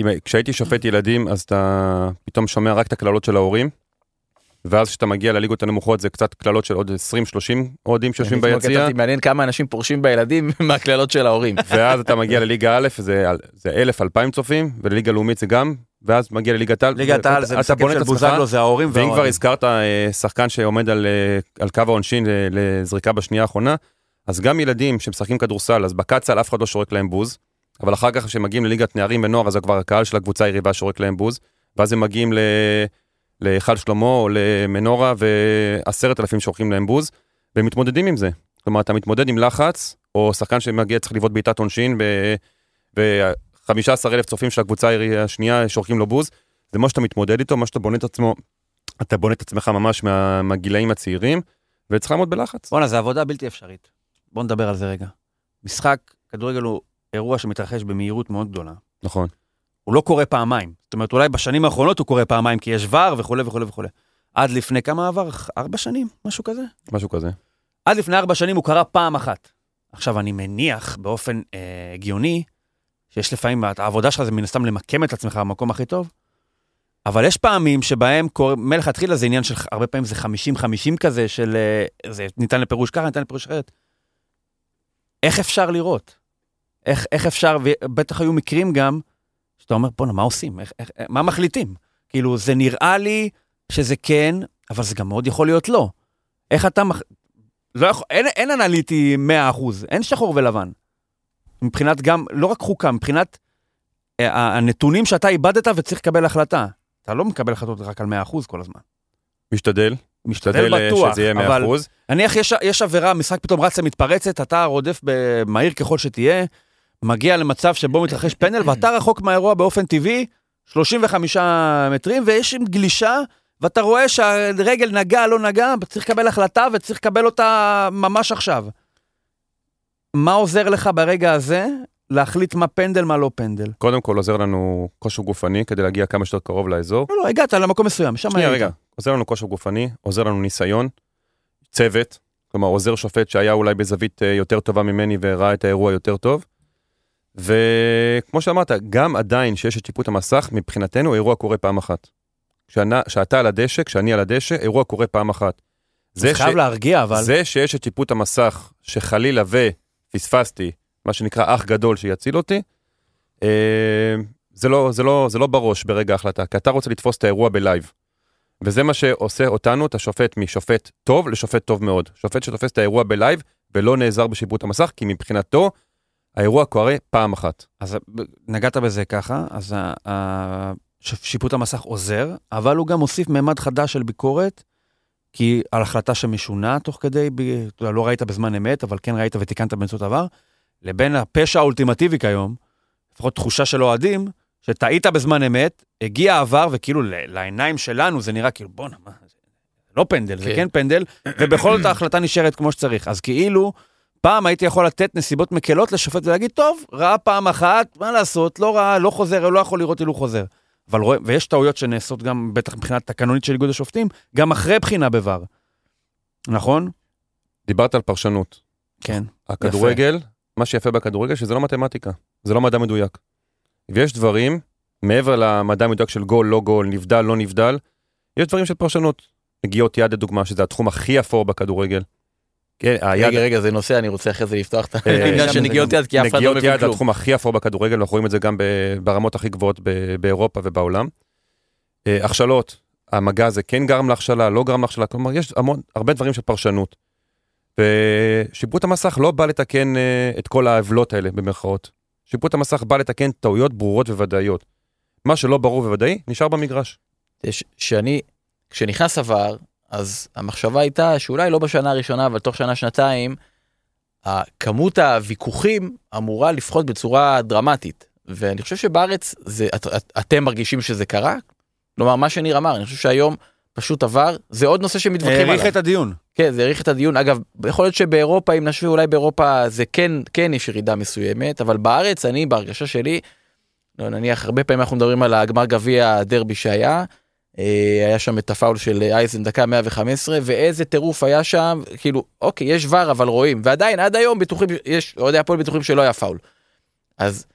אם, כשהייתי שופט ילדים, אז אתה פתאום שומע רק את הקללות של ההורים, ואז כשאתה מגיע לליגות הנמוכות זה קצת קללות של עוד 20-30 אוהדים שיושבים ביציע, כתבתי, מעניין כמה אנשים פורשים בילדים <laughs> מהקללות של ההורים. ואז אתה מגיע לליגה א', זה, זה 1,000-2,000 צופים, ולליגה לאומית זה גם, ואז מגיע לליגת העל. ליגת העל זה משחקים של בוזגלו, זה ההורים וההורים. ואם כבר הזכרת אה, שחקן שעומד על, אה, על קו העונשין אה, לזריקה בשנייה האחרונה, אז גם ילדים שמשחקים כדורסל, אז בקצ"ל אף אחד לא שורק להם בוז, אבל אחר כך כשהם מגיעים לליגת נערים ונוער, אז כבר הקהל של הקבוצה היריבה שורק להם בוז, ואז הם מגיעים להיכל שלמה או למנורה, ועשרת אלפים שורקים להם בוז, והם מתמודדים עם זה. כלומר, אתה מתמודד עם לחץ, או שחקן שמגיע צריך לבעוט בעיטת עונשין, ו... 15,000 צופים של הקבוצה השנייה שורקים לו בוז. זה מה שאתה מתמודד איתו, מה שאתה בונה את עצמו, אתה בונה את עצמך ממש מה, מהגילאים הצעירים, וצריך לעמוד בלחץ. בואנה, זו עבודה בלתי אפשרית. בוא נדבר על זה רגע. משחק, כדורגל הוא אירוע שמתרחש במהירות מאוד גדולה. נכון. הוא לא קורה פעמיים. זאת אומרת, אולי בשנים האחרונות הוא קורה פעמיים, כי יש ור וכולי וכולי וכולי. עד לפני כמה עבר? ארבע שנים? משהו כזה? משהו כזה. עד לפני ארבע שנים הוא קרה פעם אחת. עכשיו, אני מניח באופן אה, הגיוני, אה, שיש לפעמים, העבודה שלך זה מן הסתם למקם את עצמך במקום הכי טוב, אבל יש פעמים שבהם קורה, מלכתחילה זה עניין של, הרבה פעמים זה 50-50 כזה, של אה, זה ניתן לפירוש ככה, ניתן לפירוש אחרת. איך אפשר לראות? איך, איך אפשר, ובטח היו מקרים גם, שאתה אומר, בואנה, מה עושים? איך, איך, מה מחליטים? כאילו, זה נראה לי שזה כן, אבל זה גם מאוד יכול להיות לא. איך אתה מח... לא יכול, אין, אין אנליטי 100%, אין שחור ולבן. מבחינת גם, לא רק חוקה, מבחינת אה, הנתונים שאתה איבדת וצריך לקבל החלטה. אתה לא מקבל החלטות רק על 100% כל הזמן. משתדל, משתדל אה, בטוח, שזה יהיה 100%. אבל נניח יש, יש עבירה, משחק פתאום רץ למתפרצת, אתה רודף במהיר ככל שתהיה, מגיע למצב שבו מתרחש פנדל, ואתה רחוק מהאירוע באופן טבעי, 35 מטרים, ויש עם גלישה, ואתה רואה שהרגל נגע, לא נגע, צריך לקבל החלטה וצריך לקבל אותה ממש עכשיו. מה עוזר לך ברגע הזה להחליט מה פנדל, מה לא פנדל? קודם כל עוזר לנו כושר גופני כדי להגיע כמה שיותר קרוב לאזור. לא, לא, הגעת למקום מסוים, שם שנייה. רגע, עוזר לנו כושר גופני, עוזר לנו ניסיון, צוות, כלומר עוזר שופט שהיה אולי בזווית אה, יותר טובה ממני וראה את האירוע יותר טוב. וכמו שאמרת, גם עדיין שיש את שיפוט המסך, מבחינתנו אירוע קורה פעם אחת. כשאנה- כשאתה על הדשא, כשאני על הדשא, אירוע קורה פעם אחת. זה חייב להרגיע, אבל... זה שיש את שיפוט המסך, שחלילה ופספסתי, מה שנקרא אח גדול שיציל אותי, אה, זה לא, זה, לא, זה לא בראש ברגע ההחלטה, כי אתה רוצה לתפוס את האירוע ב live. וזה מה שעושה אותנו, את השופט, משופט טוב לשופט טוב מאוד. שופט שתופס את האירוע ב live ולא נעזר בשיפוט המסך, כי מבחינתו, האירוע קורה פעם אחת. אז נגעת בזה ככה, אז שיפוט המסך עוזר, אבל הוא גם מוסיף ממד חדש של ביקורת, כי על החלטה שמשונה תוך כדי, ב- לא ראית בזמן אמת, אבל כן ראית ותיקנת באמצעות VAR, לבין הפשע האולטימטיבי כיום, לפחות תחושה של אוהדים, שטעית בזמן אמת, הגיע העבר, וכאילו לעיניים שלנו זה נראה כאילו, בואנה, מה, זה לא פנדל, זה כן. כן פנדל, ובכל זאת ההחלטה נשארת כמו שצריך. אז כאילו, פעם הייתי יכול לתת נסיבות מקלות לשופט ולהגיד, טוב, ראה פעם אחת, מה לעשות, לא ראה, לא חוזר, לא יכול לראות אילו חוזר. אבל רואה, ויש טעויות שנעשות גם, בטח מבחינת תקנונית של איגוד השופטים, גם אחרי בחינה בVAR. נכון? דיברת על פרשנות. כן. הכדורגל, מה שיפה בכדורגל, שזה לא מתמטיקה, זה לא מדע מדויק. ויש דברים, מעבר למדע המדויק של גול, לא גול, נבדל, לא נבדל, יש דברים של פרשנות. נגיעות יד לדוגמה, שזה התחום הכי אפור בכדורגל. כן, היד, רגע, רגע, זה נושא, אני רוצה אחרי זה לפתוח את אה, העניין שם של זה נגיעות גם- יד, כי אף אחד לא נגיעות מבין יד, כלום. התחום הכי אפור בכדורגל, אנחנו רואים את זה גם ברמות הכי גבוהות באירופה ובעולם. אה, הכשלות, המגע הזה כן גרם להכשלה, לא גרם להכשלה, כלומר יש המון, הרבה דברים של פרשנות. ושיפוט המסך לא בא לתקן אה, את כל העוולות האלה במרכאות. שיפוט המסך בא לתקן טעויות ברורות וודאיות. מה שלא ברור וודאי, נשאר במגרש. שאני, כשנכנס עבר, אז המחשבה הייתה שאולי לא בשנה הראשונה, אבל תוך שנה-שנתיים, כמות הוויכוחים אמורה לפחות בצורה דרמטית. ואני חושב שבארץ זה, את, את, אתם מרגישים שזה קרה? כלומר, מה שניר אמר, אני חושב שהיום פשוט עבר, זה עוד נושא שמתווכחים עליו. העריך את הדיון. כן, זה האריך את הדיון. אגב, יכול להיות שבאירופה, אם נשווה, אולי באירופה זה כן, כן יש ירידה מסוימת, אבל בארץ, אני, בהרגשה שלי, לא, נניח, הרבה פעמים אנחנו מדברים על הגמר גביע הדרבי שהיה, אה, היה שם את הפאול של אייזן דקה 115, ואיזה טירוף היה שם, כאילו, אוקיי, יש ור, אבל רואים, ועדיין, עד היום בטוחים, יש אוהדי הפועל בטוחים שלא היה פאול. אז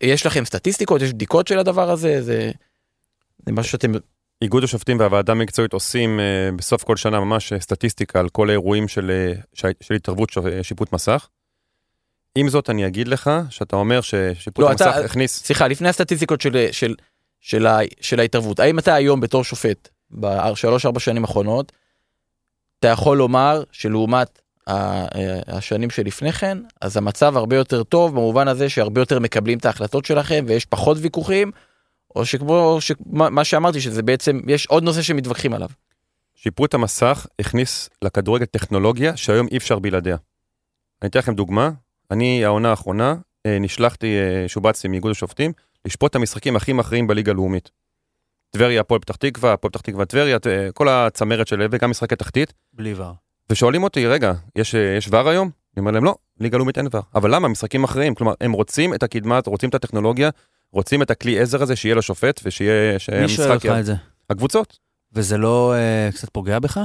יש לכם סטטיסטיקות, יש בדיקות של הדבר הזה, זה, זה משהו שאתם... איגוד השופטים והוועדה המקצועית עושים אה, בסוף כל שנה ממש אה, סטטיסטיקה על כל האירועים של, אה, של, התערבות ש- אה, שיפוט מסך. עם זאת, אני אגיד לך שאתה אומר ששיפוט לא, המסך אתה- הכניס... סליחה, לפני הסטטיסטיקות של, של, של, ה, של ההתערבות, האם אתה היום בתור שופט, בשלוש-ארבע שנים האחרונות, אתה יכול לומר שלעומת ה- השנים שלפני כן, אז המצב הרבה יותר טוב במובן הזה שהרבה יותר מקבלים את ההחלטות שלכם ויש פחות ויכוחים, או שכמו ש- מה שאמרתי, שזה בעצם, יש עוד נושא שמתווכחים עליו. שיפוט המסך הכניס לכדורגל טכנולוגיה שהיום אי אפשר בלעדיה. אני אתן לכם דוגמה, אני העונה האחרונה אה, נשלחתי, אה, שובצתי מאיגוד השופטים, לשפוט את המשחקים הכי מכריעים בליגה הלאומית. טבריה, הפועל פתח תקווה, הפועל פתח תקווה, טבריה, כל הצמרת של וגם משחקי תחתית, בלי ור. ושואלים אותי, רגע, יש, אה, יש ור היום? אני אומר להם, לא, ליגה לאומית אין ור. אבל למה? משחקים מכריעים. כלומר, הם רוצים את הקדמה, רוצים את הטכנולוגיה, רוצים את הכלי עזר הזה, שיהיה לשופט ושיהיה... מי שואל אותך את זה? הקבוצות. וזה לא אה, קצת פוגע בך?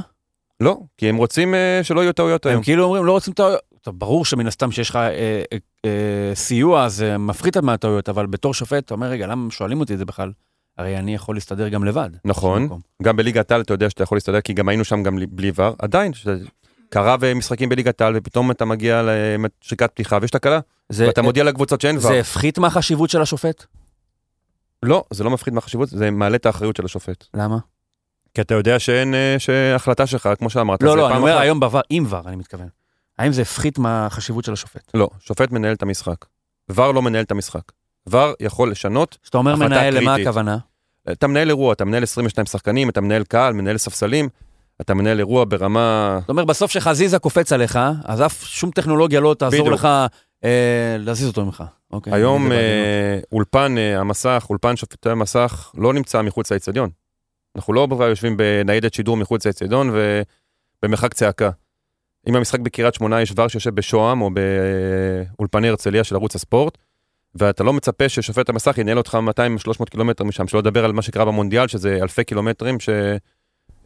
לא, כי הם רוצים אה, שלא יהיו טעויות היום. הם כאילו אומרים, לא רוצים טעויות. טוב, ברור שמן הסתם שיש לך אה, אה, אה, סיוע, זה מפחית מהטעויות, אבל בתור שופט, אתה אומר, רגע, למה שואלים אותי את זה בכלל? הרי אני יכול להסתדר גם לבד. נכון. גם בליגת העל אתה יודע שאתה יכול להסתדר, כי גם היינו שם גם בלי ור, עדיין, שזה קרה ומשחקים בליגת העל, ופתאום אתה מגיע לשריקת פתיחה ויש תקלה, ואתה מודיע לקבוצות שאין ור. זה הפחית מהחשיבות של השופט? לא, זה לא מפחית מהחשיבות, זה מעלה את האחריות של השופט. למה? כי אתה יודע שאין, אה, שהחלטה שלך, כמו שאמרת, לא, לא, אני אומר אחת. היום בעבר, עם ור, אני מתכוון. האם זה הפחית מהחשיבות של השופט? לא, שופט מנהל את המשחק. ור לא מנהל את המשחק. ור יכול לשנות, כשאתה אומר החלטה מנהל, למה קריטית. הכוונה? אתה מנהל אירוע, אתה מנהל 22 שחקנים, אתה מנהל קהל, מנהל ספסלים, אתה מנהל אירוע ברמה... זאת אומרת, בסוף שחזיזה קופץ עליך, אז אף שום טכנולוגיה לא תעזור בדיוק. לך אה, להזיז אותו ממך. אוקיי, היום. אה, אולפן אה, המסך, אולפן שופטי המסך, לא נמצא מחוץ לאצטדיון. אנחנו לא יושבים בניידת שידור מחוץ לאצטדיון ובמרחק צעקה. אם המשחק בקריית שמונה יש ור שיושב בשוהם או באולפני הרצליה של ערוץ הספורט, ואתה לא מצפה ששופט המסך ינהל אותך 200-300 קילומטר משם, שלא לדבר על מה שקרה במונדיאל, שזה אלפי קילומטרים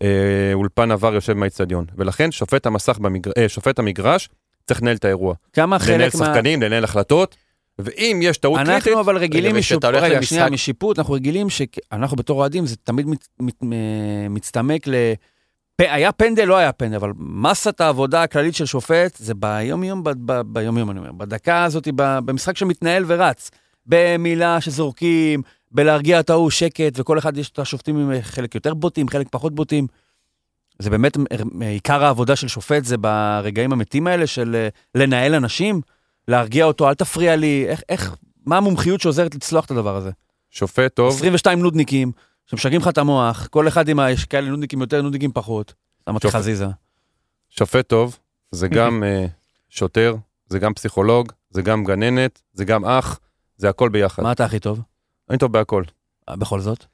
שאולפן עבר יושב מהאצטדיון. ולכן שופט המסך, במגר... אה, שופט המגרש, צריך לנהל את האירוע. כמה לנהל חלק מה... שחקנים, לנהל החלטות, ואם יש טעות קריטית, אנחנו אבל רגילים משיפוט, רגע, למשחק- שנייה, משיפוט, אנחנו רגילים שאנחנו בתור אוהדים, זה תמיד מת, מת, מ- מצטמק ל... היה פנדל, לא היה פנדל, אבל מסת העבודה הכללית של שופט זה ביום-יום, ביום-יום, אני אומר, בדקה הזאת, במשחק שמתנהל ורץ, במילה שזורקים, בלהרגיע את ההוא, שקט, וכל אחד יש את השופטים עם חלק יותר בוטים, חלק פחות בוטים. זה באמת עיקר העבודה של שופט, זה ברגעים המתים האלה של אה, לנהל אנשים, להרגיע אותו, אל תפריע לי, איך, איך, מה המומחיות שעוזרת לצלוח את הדבר הזה? שופט טוב, 22 נודניקים, שמשגעים לך את המוח, כל אחד עם ה... יש כאלה נודניקים יותר, נודניקים פחות. אמרתי שופט. חזיזה. שופט טוב, זה גם אה, שוטר, זה גם פסיכולוג, זה גם גננת, זה גם אח, זה הכל ביחד. מה אתה הכי טוב? אני טוב בהכל. אה, בכל זאת?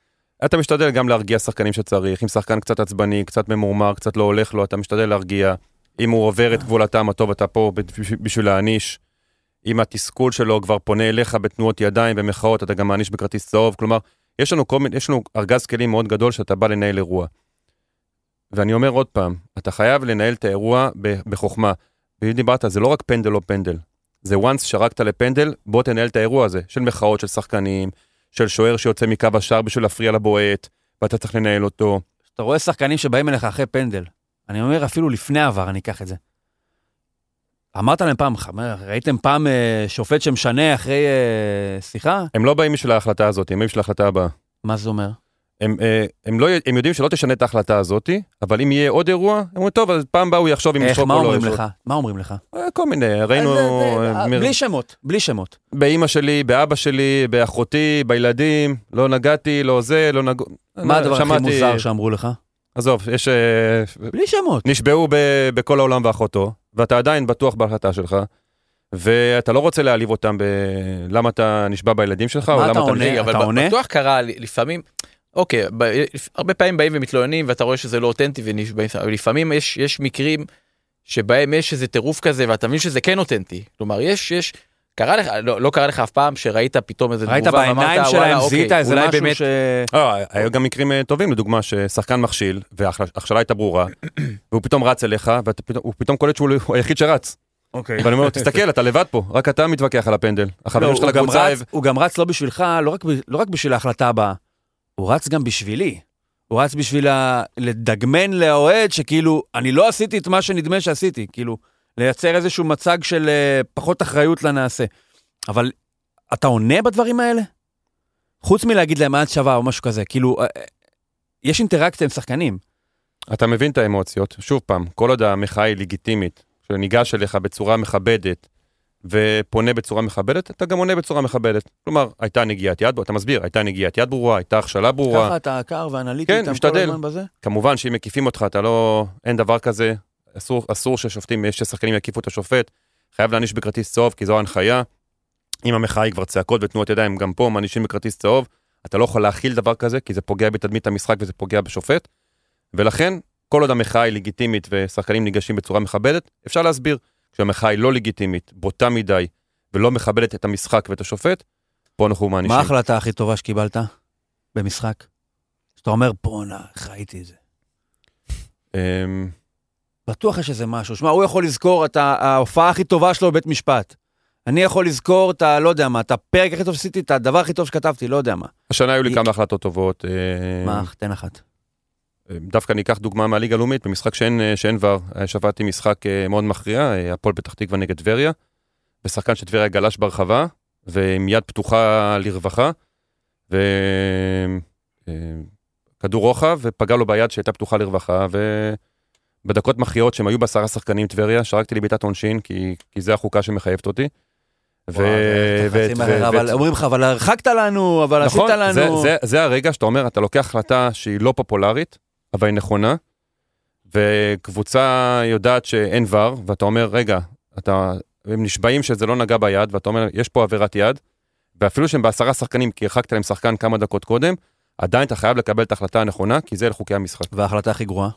אתה משתדל גם להרגיע שחקנים שצריך, אם שחקן קצת עצבני, קצת ממורמר, קצת לא הולך לו, אתה משתדל להרגיע. אם הוא עובר את גבול הטעם הטוב, אתה פה בשביל- להעניש. אם התסכול שלו כבר פונה אליך בתנועות ידיים ומחאות, אתה גם מעניש בכרטיס צהוב. כלומר, יש לנו, כל יש לנו ארגז כלים מאוד גדול שאתה בא לנהל אירוע. ואני אומר עוד פעם, אתה חייב לנהל את האירוע בחוכמה. ואם דיברת, זה לא רק פנדל או פנדל. זה once שרקת לפנדל, בוא תנהל את האירוע הזה, של מחאות של שחקנים, של שוער שיוצא מקו השער בשביל להפריע לבועט, ואתה צריך לנהל אותו. אתה רואה שחקנים שבאים אליך אחרי פנדל. אני אומר, אפילו לפני העבר, אני אקח את זה. אמרת להם פעם, ראיתם פעם אה, שופט שמשנה אחרי אה, שיחה? הם לא באים בשביל ההחלטה הזאת, הם באים בשביל ההחלטה הבאה. מה זה אומר? הם, אה, הם, לא, הם יודעים שלא תשנה את ההחלטה הזאת, אבל אם יהיה עוד אירוע, הם אומרים, טוב, אז פעם הבאה הוא יחשוב אם איך, מה או לא אומרים לשרוק." לך? מה אומרים לך? כל מיני, ראינו... בלי שמות, בלי שמות. באימא שלי, באבא שלי, באחותי, בילדים, לא נגעתי, לא זה, לא נגעו... מה הדבר הכי שמעתי- מוזר שאמרו לך? עזוב, יש... בלי שמות. נשבעו ב- בכל העולם ואחותו, ואתה עדיין בטוח בהחלטה שלך, ואתה לא רוצה להעליב אותם ב... למה אתה נשבע בילדים שלך, או מה למה אתה אתה... עונה? אתה עונה? בטוח קרה לפעמים, אוקיי, ב- הרבה פעמים באים ומתלוננים ואתה רואה שזה לא אותנטי ונשבעים, אבל לפעמים יש, יש מקרים שבהם יש איזה טירוף כזה ואתה מבין שזה כן אותנטי. כלומר, יש, יש, קרה לך, לא, לא קרה לך אף פעם שראית פתאום איזה ראית תגובה בעיניים ואמרת, שלהם, "וואלה, זיהית אוקיי, איזה אולי משהו באמת ש... אה, היו גם מקרים אה, טובים, לדוגמה, ששחקן מכשיל, וההכשלה הייתה ברורה, <coughs> והוא פתאום רץ אליך, והוא פתאום קולט שהוא הוא היחיד שרץ. אוקיי. ואני אומר לו, <laughs> תסתכל, אתה לבד פה, רק אתה מתווכח על הפנדל. לא, החברים שלך הוא גם לקבוצה... הוא גם רץ לא בשבילך, לא רק לא רק בשביל ההחלטה הבאה, הוא רץ גם בשבילי. הוא רץ בשביל לדגמן לאוהד שכאילו, אני לא עשיתי את מה שנדמה שעשיתי, כאילו, לייצר איזשהו מצג של אה, פחות אחריות לנעשה. אבל אתה עונה בדברים האלה? חוץ מלהגיד להם עד שווה או משהו כזה, כאילו, אה, אה, יש אינטראקציה עם שחקנים. אתה מבין את האמוציות, שוב פעם, כל עוד המחאה היא לגיטימית, שניגש אליך בצורה מכבדת, ופונה בצורה מכבדת, אתה גם עונה בצורה מכבדת. כלומר, הייתה נגיעת יד, אתה מסביר, הייתה נגיעת יד ברורה, הייתה הכשלה ברורה. ככה אתה עקר ואנליטי כן, איתם כל משתדל. הזמן בזה? כמובן שאם מקיפים אותך, אתה לא... אין דבר כזה. אסור, אסור ששופטים, ששחקנים יקיפו את השופט. חייב להעניש בכרטיס צהוב, כי זו ההנחיה. אם המחאה היא כבר צעקות ותנועות ידיים, גם פה מענישים בכרטיס צהוב. אתה לא יכול להכיל דבר כזה, כי זה פוגע בתדמית המשחק וזה פוגע בשופט. ולכן, כל עוד המחאה היא לגיטימית ושחקנים ניגשים בצורה מכבדת, אפשר להסביר. כשהמחאה היא לא לגיטימית, בוטה מדי, ולא מכבדת את המשחק ואת השופט, פה אנחנו מענישים. מה ההחלטה הכי טובה שקיבלת במשחק? שאתה אומר, בואנה, איך ראיתי את זה. בטוח יש איזה משהו. שמע, הוא יכול לזכור את ההופעה הכי טובה שלו בבית משפט. אני יכול לזכור את ה... לא יודע מה, את הפרק הכי טוב שעשיתי, את הדבר הכי טוב שכתבתי, לא יודע מה. השנה היו לי כמה החלטות טובות. אה, מה, תן אחת. דווקא אני אקח דוגמה מהליגה הלאומית, במשחק שאין, אה, שאין ור, אה, שבעתי משחק אה, מאוד מכריע, אה, הפועל פתח תקווה נגד טבריה, ושחקן של טבריה גלש ברחבה, ועם יד פתוחה לרווחה, וכדור רוחב, ופגע לו ביד שהייתה פתוחה לרווחה, ובדקות מכריעות שהם היו בעשרה שחקנים טבריה, שרקתי לי בעיטת עונשין, כי, כי זה החוקה שמחייבת אותי. ו- אבל אומרים לך, אבל הרחקת לנו, אבל עשית נכון, לנו. זה, זה, זה הרגע שאתה אומר, אתה לוקח החלטה שהיא לא פופולרית, אבל היא נכונה, וקבוצה יודעת שאין ור, ואתה אומר, רגע, אתה, הם נשבעים שזה לא נגע ביד, ואתה אומר, יש פה עבירת יד, ואפילו שהם בעשרה שחקנים, כי הרחקת להם שחקן כמה דקות קודם, עדיין אתה חייב לקבל את ההחלטה הנכונה, כי זה אלה חוקי המשחק. וההחלטה הכי גרועה?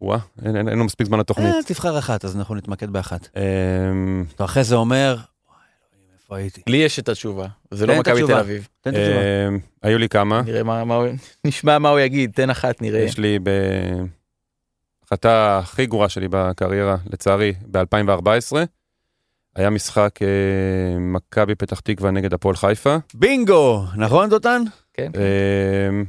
וואה, אין, אין, אין לו מספיק זמן לתוכנית. אה, תבחר אחת, אז אנחנו נתמקד באחת. אמ, אתה אחרי זה אומר, וואי, אלוהים, איפה הייתי? לי יש את התשובה, זה לא מכבי. תל אביב. תן את התשובה. אמ, היו לי כמה, נראה מה, מה הוא, <laughs> נשמע מה הוא יגיד, תן אחת נראה. יש לי בהחלטה הכי גרועה שלי בקריירה, לצערי, ב-2014. היה משחק אה, מכבי פתח תקווה נגד הפועל חיפה. בינגו, נכון דותן? כן. אה,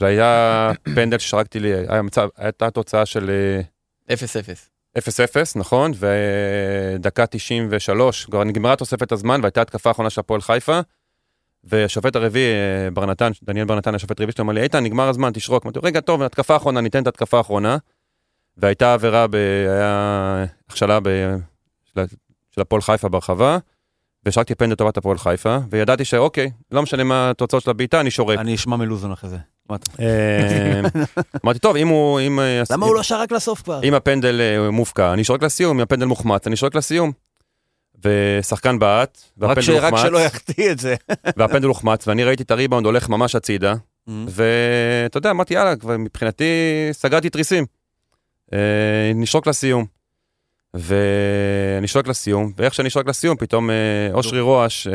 זה היה פנדל ששרקתי לי, היה מצב, הייתה תוצאה של אה, אפס אפס. 0-0, נכון? ודקה 93, כבר נגמרה תוספת הזמן והייתה התקפה האחרונה של הפועל חיפה. והשופט הרביעי, אה, בר נתן, דניאל בר נתן, השופט הרביעי שלו, אמר לי, איתן, נגמר הזמן, תשרוק. אמרתי, רגע, טוב, התקפה האחרונה, ניתן את התקפה האחרונה. והייתה עבירה, ב... היה הכשלה ב... של, של הפועל חיפה ברחבה, והשרקתי פנדל לטובת הפועל חיפה, וידעתי שאוקיי, לא משנה מה התוצאות של הבעיטה, אני שורק. אני אשמע מלוזון אחרי זה. <laughs> אמרתי, טוב, אם הוא... אה, למה הוא לא שרק לסוף כבר? אם הפנדל אה, מופקע, אני שורק לסיום, אם הפנדל מוחמץ, אני שורק לסיום. ושחקן בעט, והפנדל ש- רק הוחמץ, שלא יחטיא את זה. <laughs> והפנדל הוחמץ, ואני ראיתי את הריבאונד הולך ממש הצידה, ואתה יודע, אמרתי, יאללה, מבחינתי סגרתי תריסים. אה, נשרוק לסיום. ואני שורק לסיום, ואיך שאני שורק לסיום, פתאום אושרי רועש,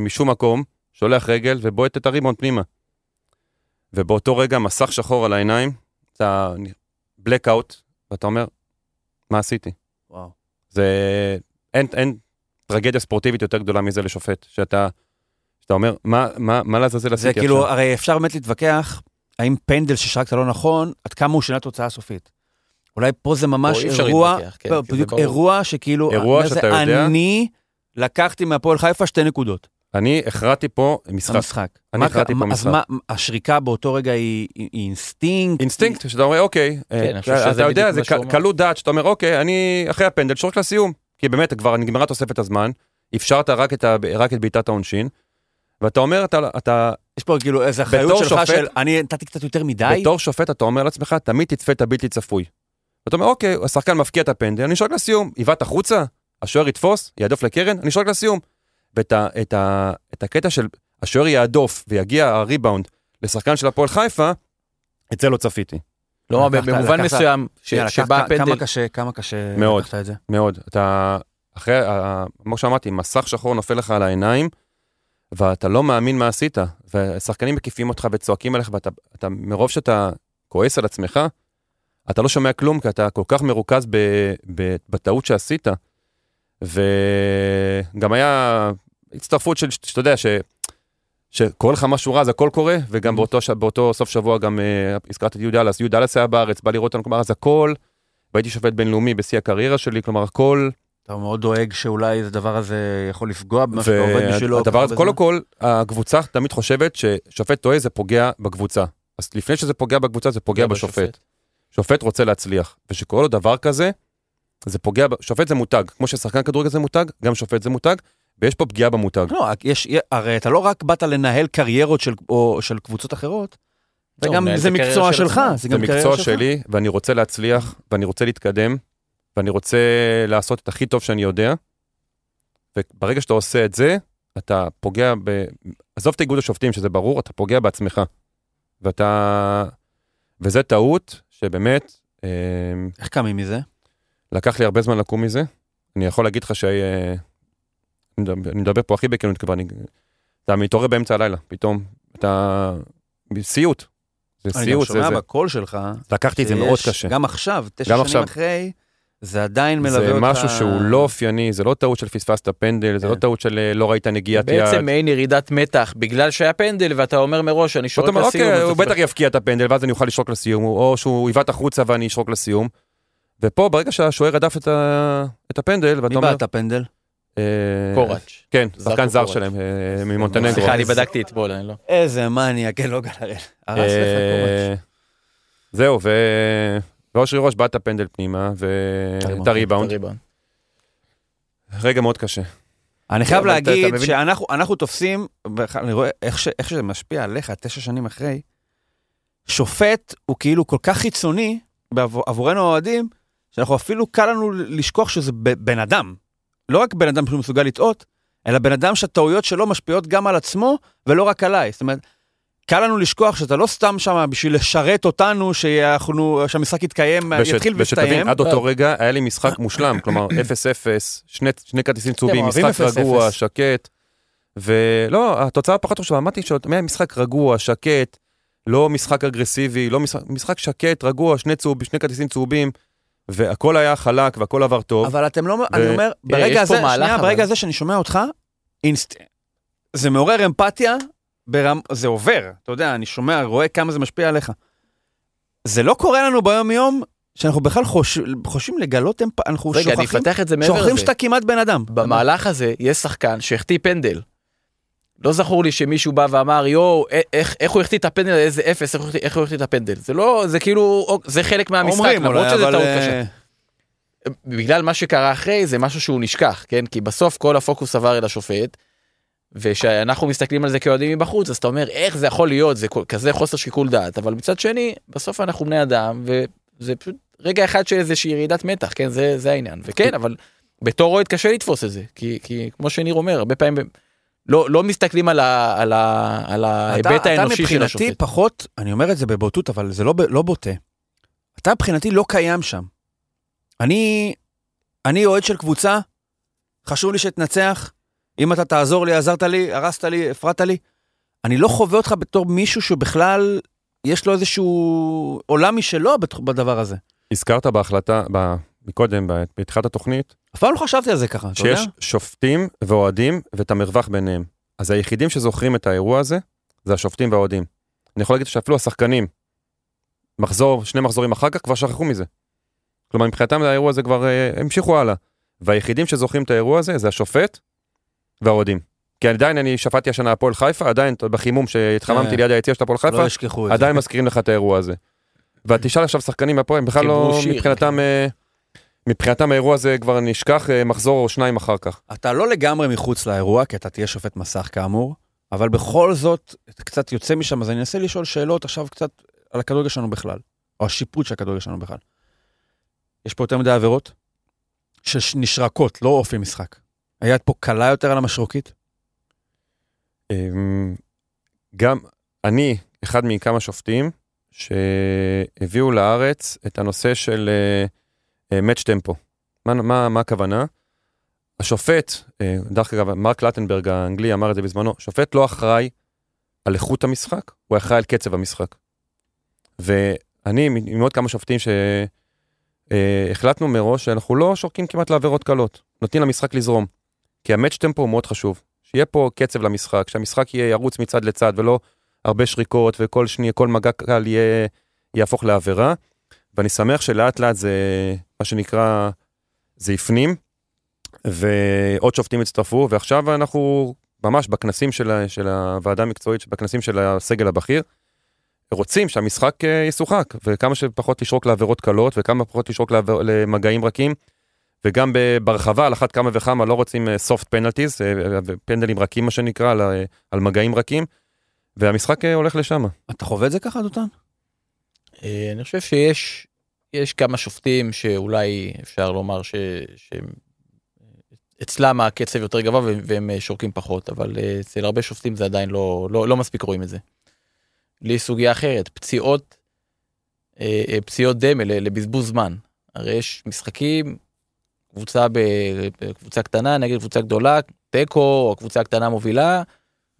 משום מקום, שולח רגל ובועט את הריבאונד פנימה. ובאותו רגע מסך שחור על העיניים, אתה blackout, ואתה אומר, מה עשיתי? וואו. זה... אין, אין טרגדיה ספורטיבית יותר גדולה מזה לשופט, שאתה, שאתה אומר, מה, מה, מה לעזאזל זה עשיתי כאילו, עכשיו? הרי אפשר באמת להתווכח, האם פנדל ששרקת לא נכון, עד כמה הוא שינה תוצאה הסופית. אולי פה זה ממש אירוע, להתווכח, כן, לא, זה בדיוק. אירוע שכאילו, אירוע שאתה זה יודע- אני לקחתי מהפועל חיפה שתי נקודות אני הכרעתי פה משחק. במשחק. אני הכרעתי פה אז משחק. מה, השריקה באותו רגע היא היא- היא אינסטינקט? אינסטינקט, שאתה אומר, אוקיי, אה, כן, חושב אתה שזה יודע, זה. קלות דעת, שאתה אומר, אוקיי, אני אחרי הפנדל שורק לסיום. כי באמת, כבר נגמרה תוספת הזמן, אפשרת רק את ה- רק את בעיטת העונשין, ואתה אומר, אתה- אתה, יש פה כאילו איזה אחריות שלך שופט- של אני נתתי קצת יותר מדי? בתור שופט אתה אומר לעצמך, תמיד תצפה את הבלתי צפוי. ואתה אומר, אוקיי, השחקן מפקיע את הפנדל, אני שורק לסיום, יעיף החוצה, השוער יתפוס, יהדוף לקרן, אני שורק לסיום. ואת ה, את ה, את הקטע של השוער יהדוף ויגיע הריבאונד לשחקן של הפועל חיפה, את זה לא צפיתי. לא, לקחת- במובן לקחת- מסוים, ש- יאללה, שבא כ- כמה הפנדל, קשה, כמה קשה מאוד. לקחת את זה. מאוד. אתה, אחרי, כמו שאמרתי, מסך שחור נופל לך על העיניים, ואתה לא מאמין מה עשית, ושחקנים מקיפים אותך וצועקים עליך, ואתה, אתה, מרוב שאתה כועס על עצמך, אתה לא שומע כלום, כי אתה כל כך מרוכז ב, ב, בטעות שעשית. וגם היה הצטרפות של, שאתה יודע, ש... שקורה לך משהו רע, אז הכל קורה, וגם Mhm. באותו, ש... באותו סוף שבוע גם אה, הזכרתי את יהודה אלס, יהודה אלס היה בארץ, בא לראות אותנו, כלומר, אז הכל, והייתי שופט בינלאומי בשיא הקריירה שלי, כלומר, הכל, אתה מאוד דואג שאולי הדבר הזה יכול לפגוע במה שאתה עובד בשבילו. כל הזה, כך קודם הרבה כל, הקבוצה תמיד חושבת ששופט טועה זה פוגע בקבוצה. אז לפני שזה פוגע בקבוצה, זה פוגע בשופט. שופט רוצה להצליח, ושקורה לו דבר כזה, זה פוגע, שופט זה מותג, כמו ששחקן כדורגל זה מותג, גם שופט זה מותג, ויש פה פגיעה במותג. לא, יש, הרי אתה לא רק באת לנהל קריירות של, או של קבוצות אחרות, זה לא, גם, מנהל זה מקצוע של שלך. זה זה גם קריירה מקצוע שלך. שלי, ואני רוצה להצליח, ואני רוצה להתקדם, ואני רוצה לעשות את הכי טוב שאני יודע, וברגע שאתה עושה את זה, אתה פוגע ב... עזוב את איגוד השופטים, שזה ברור, אתה פוגע בעצמך. ואתה... וזה טעות שבאמת, אה, איך קמים מזה? לקח לי הרבה זמן לקום מזה. אני יכול להגיד לך ש... אה, אני מדבר- פה הכי בכנות כבר, אני... אתה מתעורר באמצע הלילה, פתאום, אתה... סיוט. זה אני גם סיוט, זה שומע זה. בקול שלך, לקחתי את זה מאוד קשה. גם עכשיו, תשע גם שנים עכשיו. אחרי, זה עדיין מלווה זה אותך. משהו שהוא לא אופייני, זה לא טעות של פספסת פנדל, זה לא כן. טעות של אה, לא ראית נגיעת יד. בעצם מעין ירידת מתח בגלל שהיה פנדל ואתה אומר מראש אני שורק לסיום. אוקיי, הוא בטח יבקיע את הפנדל ואז אני אוכל לשרוק לסיום, או שהוא יבעט החוצה ואני אשרוק לסיום. ופה ברגע שהשוער הדף את ה- את הפנדל, ואתה מי אומר, בעט הפנדל? אה, קוראץ'. כן, שחקן זר קוראץ'. שלהם, אה, ממונטנגרו. סליחה אני בדקתי אתמול אני לא. איזה מניאק, כן, לא גלרל. הרס לך אה, קומץ'. זהו, ו... ואושרי ראש בעט את הפנדל פנימה, ואת הריבאונד. הריבאונד. רגע מאוד קשה. אני חייב להגיד שאנחנו אנחנו תופסים, אני רואה איך שזה משפיע עליך תשע שנים אחרי, שופט הוא כאילו כל כך חיצוני עבורנו האוהדים, שאנחנו אפילו קל לנו לשכוח שזה בן אדם. לא רק בן אדם שהוא מסוגל לטעות, אלא בן אדם שהטעויות שלו משפיעות גם על עצמו ולא רק עליי. זאת אומרת, קל לנו לשכוח שאתה לא סתם שם בשביל לשרת אותנו, שאנחנו, שהמשחק יתקיים, וש- יתחיל ושתבין, ויסתיים. עד אותו רגע היה לי משחק מושלם, כלומר <coughs> 0-0, שני שני כרטיסים צהובים, משחק 0-0. רגוע, שקט. ולא, התוצאה פחות חשובה, אמרתי משחק רגוע, שקט, לא משחק אגרסיבי, לא משחק, משחק שקט, רגוע, שני צהובים, שני כרטיסים צהובים, והכל היה חלק והכל עבר טוב. אבל אתם לא, אני אומר, יש ברגע הזה, שנייה, אבל. ברגע הזה שאני שומע אותך, אינסט... זה מעורר אמפתיה, ברמ... זה עובר, אתה יודע, אני שומע, רואה כמה זה משפיע עליך. זה לא קורה לנו ביום-יום, שאנחנו בכלל חוש... חושבים לגלות אמפ... אנחנו רגע אני שוכחים, אפתח את זה מעבר שוכחים לזה. שאתה כמעט בן אדם. במהלך הזה יש שחקן שהחטיא פנדל. לא זכור לי שמישהו בא ואמר יואו איך איך הוא החטיא את הפנדל? איזה אפס איך הוא החטיא- איך הוא החטיא את הפנדל? זה לא זה כאילו זה חלק מהמשחק אומרים למרות שזה אבל... טעות אה, קשה. בגלל מה שקרה אחרי זה משהו שהוא נשכח כן? כי בסוף כל הפוקוס עבר אל השופט. ושאנחנו מסתכלים על זה כאוהדים מבחוץ אז אתה אומר איך זה יכול להיות? זה כזה חוסר שיקול דעת. אבל מצד שני בסוף אנחנו בני אדם וזה פשוט רגע אחד של איזושהי ירידת מתח כן? זה זה העניין. וכן אבל בתור אוהד קשה לתפוס את זה כי כי כמו שניר אומר הרבה פעמים לא לא מסתכלים על ה- על ה- על ההיבט אתה, האנושי אתה של מבחינתי השופט. פחות, אני אומר את זה בבוטות, אבל זה לא, לא בוטה. אתה מבחינתי לא קיים שם. אני, אני אוהד של קבוצה, חשוב לי שתנצח. אם אתה תעזור לי, עזרת לי, הרסת לי, הפרעת לי. אני לא חווה אותך בתור מישהו שבכלל יש לו איזשהו עולם משלו בדבר הזה. הזכרת בהחלטה, מקודם, בתחילת התוכנית, אף פעם לא חשבתי על זה ככה, אתה יודע? שיש שופטים ואוהדים ואת המרווח ביניהם. אז היחידים שזוכרים את האירוע הזה, זה השופטים והאוהדים. אני יכול להגיד שאפילו השחקנים, מחזור, שני מחזורים אחר כך כבר שכחו מזה. כלומר, מבחינתם האירוע הזה כבר אה, המשיכו הלאה. והיחידים שזוכרים את האירוע הזה, זה השופט והאוהדים. כי עדיין אני שפטתי השנה הפועל חיפה, עדיין בחימום שהתחממתי כן. ליד היציע של הפועל חיפה, לא את זה. עדיין מזכירים לך את האירוע הזה. ותשאל עכשיו שחקנים מהפועל, הם בכלל לא. מבחינתם, אה, מבחינתם האירוע הזה כבר נשכח אה, מחזור או שניים אחר כך. אתה לא לגמרי מחוץ לאירוע, כי אתה תהיה שופט מסך כאמור, אבל בכל זאת, אתה קצת יוצא משם, אז אני אנסה לשאול שאלות עכשיו קצת על הכדורגל שלנו בכלל, או השיפוט של הכדורגל שלנו בכלל. יש פה יותר מדי עבירות שנשרקות, לא אופי משחק. היד פה קלה יותר על המשרוקית? אמ, גם אני אחד מכמה שופטים שהביאו לארץ את הנושא של מאץ' טמפו. מה, הכוונה? השופט, אה, דרך אגב, מרק לטנברג האנגלי אמר את זה בזמנו, שופט לא אחראי על איכות המשחק, הוא אחראי על קצב המשחק. ואני, עם עוד כמה שופטים שהחלטנו מראש שאנחנו לא שורקים כמעט לעבירות קלות, נותנים למשחק לזרום. כי המאץ' טמפו הוא מאוד חשוב. שיהיה פה קצב למשחק, שהמשחק יהיה ירוץ מצד לצד ולא הרבה שריקות וכל שנייה, כל מגע קל יהיה, יהפוך לעבירה. ואני שמח שלאט לאט זה, מה שנקרא, זה הפנים, ועוד שופטים הצטרפו, ועכשיו אנחנו ממש בכנסים של, ה- של הוועדה המקצועית, בכנסים של הסגל הבכיר, רוצים שהמשחק אה, ישוחק, וכמה שפחות לשרוק לעבירות קלות, וכמה פחות לשרוק לעבר, למגעים רכים. וגם ברחבה, על אחת כמה וכמה, לא רוצים soft penalties, אה, פנדלים רכים מה שנקרא, על, על מגעים רכים, והמשחק אה, הולך לשם. אתה חווה את זה ככה, דותן? אה, אני חושב שיש יש כמה שופטים שאולי אפשר לומר ש... שהם אצלם הקצב יותר גבוה והם- שורקים פחות אבל אה, אצל הרבה שופטים זה עדיין לא לא, לא מספיק רואים את זה. לי סוגיה אחרת פציעות אה, אה, פציעות דמה ל- לבזבוז זמן הרי יש משחקים קבוצה ב- בקבוצה קטנה נגד קבוצה גדולה תיקו או קבוצה קטנה מובילה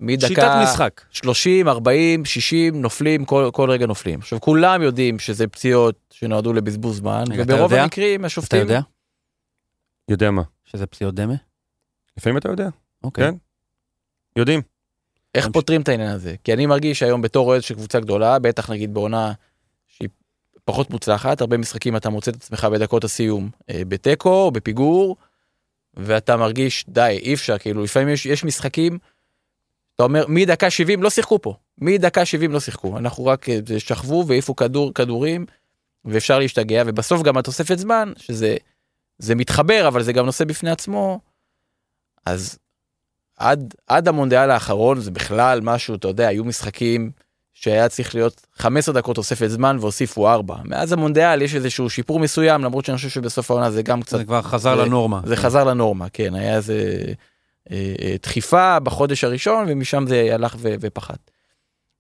מדקה שיטת משחק. 30, 40, 60 נופלים, כל, כל רגע נופלים. עכשיו כולם יודעים שזה פציעות שנועדו לבזבוז זמן, רגע, אתה וברוב יודע? המקרים אתה השופטים... יודע יודע מה. שזה פציעות דמה? לפעמים אתה יודע, אוקיי. כן. יודעים. איך ממש- פותרים את העניין הזה? כי אני מרגיש היום בתור אוהד של קבוצה גדולה, בטח נגיד בעונה שהיא פחות מוצלחת, הרבה משחקים אתה מוצא את עצמך בדקות הסיום אה, בתיקו בפיגור, ואתה מרגיש די אי אפשר כאילו לפעמים יש, יש משחקים. אתה אומר מדקה 70 לא שיחקו פה מדקה 70 לא שיחקו אנחנו רק אה, שכבו והעיפו כדור כדורים ואפשר להשתגע ובסוף גם התוספת זמן שזה זה מתחבר אבל זה גם נושא בפני עצמו. אז עד עד המונדיאל האחרון זה בכלל משהו אתה יודע היו משחקים שהיה צריך להיות 15 דקות תוספת זמן והוסיפו 4 מאז המונדיאל יש איזשהו שיפור מסוים למרות שאני חושב שבסוף העונה זה גם קצת זה כבר חזר זה- לנורמה. זה חזר לנורמה כן היה איזה דחיפה בחודש הראשון ומשם זה הלך ו- ופחת.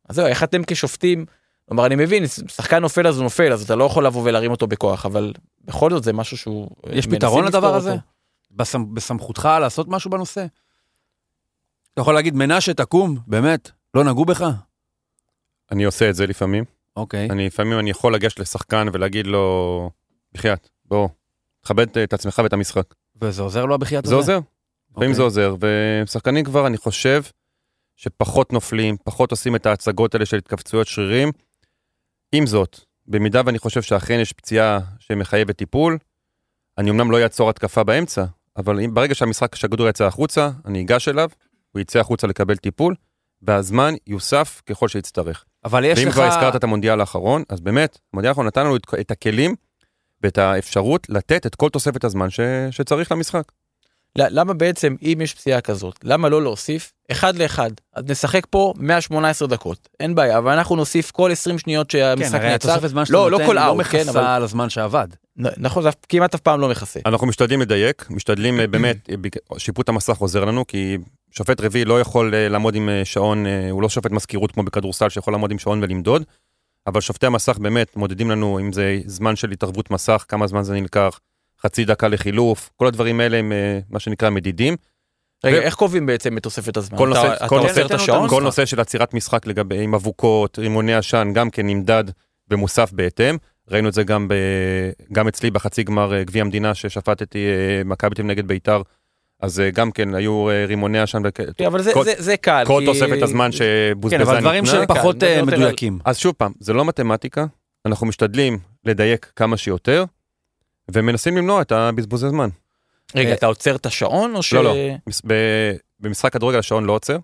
אז זהו איך אתם כשופטים. כלומר אני מבין שחקן נופל אז הוא נופל אז אתה לא יכול לבוא ולהרים אותו בכוח אבל בכל זאת זה משהו שהוא אה, יש פתרון לדבר. הזה? בסמ- בסמכותך לעשות משהו בנושא? אתה יכול להגיד, מנשה, תקום, באמת, לא נגעו בך? אני עושה את זה לפעמים. אוקיי. אני לפעמים אני יכול לגשת לשחקן ולהגיד לו, בחייאת, בוא, תכבד את עצמך ואת המשחק. וזה עוזר לו הבחיית הזה? זה עוזר, לפעמים אוקיי. זה עוזר, ושחקנים כבר, אני חושב, שפחות נופלים, פחות עושים את ההצגות האלה של התכווצויות שרירים. עם זאת, במידה ואני חושב שאכן יש פציעה שמחייבת טיפול, אני אמנם לא אעצור התקפה באמצע, אבל אם, ברגע שהמשחק, שהכדור יצא החוצה, אני אגש אליו, הוא יצא החוצה לקבל טיפול, והזמן יוסף ככל שיצטרך. אבל יש ואם לך... כבר הזכרת את המונדיאל האחרון, אז באמת, המונדיאל האחרון נתן לנו את, את הכלים ואת האפשרות לתת את כל תוספת הזמן ש, שצריך למשחק. למה בעצם אם יש פציעה כזאת למה לא להוסיף אחד לאחד אז נשחק פה 118 דקות אין בעיה אבל אנחנו נוסיף כל 20 שניות כן, שהמשחק הרי נעצר לא, לא כל לא אאוט, כן, אבל- מכסה על הזמן שעבד. נכון זה כמעט אף פעם לא מכסה. אנחנו משתדלים לדייק, משתדלים אה, באמת, אה, שיפוט המסך עוזר לנו, כי שופט רביעי לא יכול אה, לעמוד עם שעון, הוא לא שופט מזכירות כמו בכדורסל שיכול לעמוד עם שעון ולמדוד, אבל שופטי המסך באמת מודדים לנו אם זה זמן של התערבות מסך, כמה זמן זה נלקח, חצי דקה לחילוף, כל הדברים האלה הם אה, מה שנקרא מדידים. רגע ו- איך קובעים בעצם את תוספת הזמן? כל נושא- אתה כל נושא- את השעון? כל נושא של עצירת משחק לגבי עם אבוקות, רימוני עשן, גם כן נמדד ומוסף בהתאם. ראינו את זה גם, ב, גם אצלי בחצי גמר אה, גביע המדינה ששפטתי אה, מכבי תל נגד ביתר. אז גם כן היו רימוני עשן, וכ- כן, אבל זה- כל- זה- זה קל. כל כי- תוספת הזמן שבוזבזה כן, אבל דברים ניתנה. שהם פחות יותר על- מדויקים. אז שוב פעם, זה לא מתמטיקה, אנחנו משתדלים לדייק כמה שיותר, ומנסים למנוע את הבזבוזי זמן. רגע אה, אתה עוצר את השעון או ש... לא, לא. במשחק כדורגל השעון לא עוצר,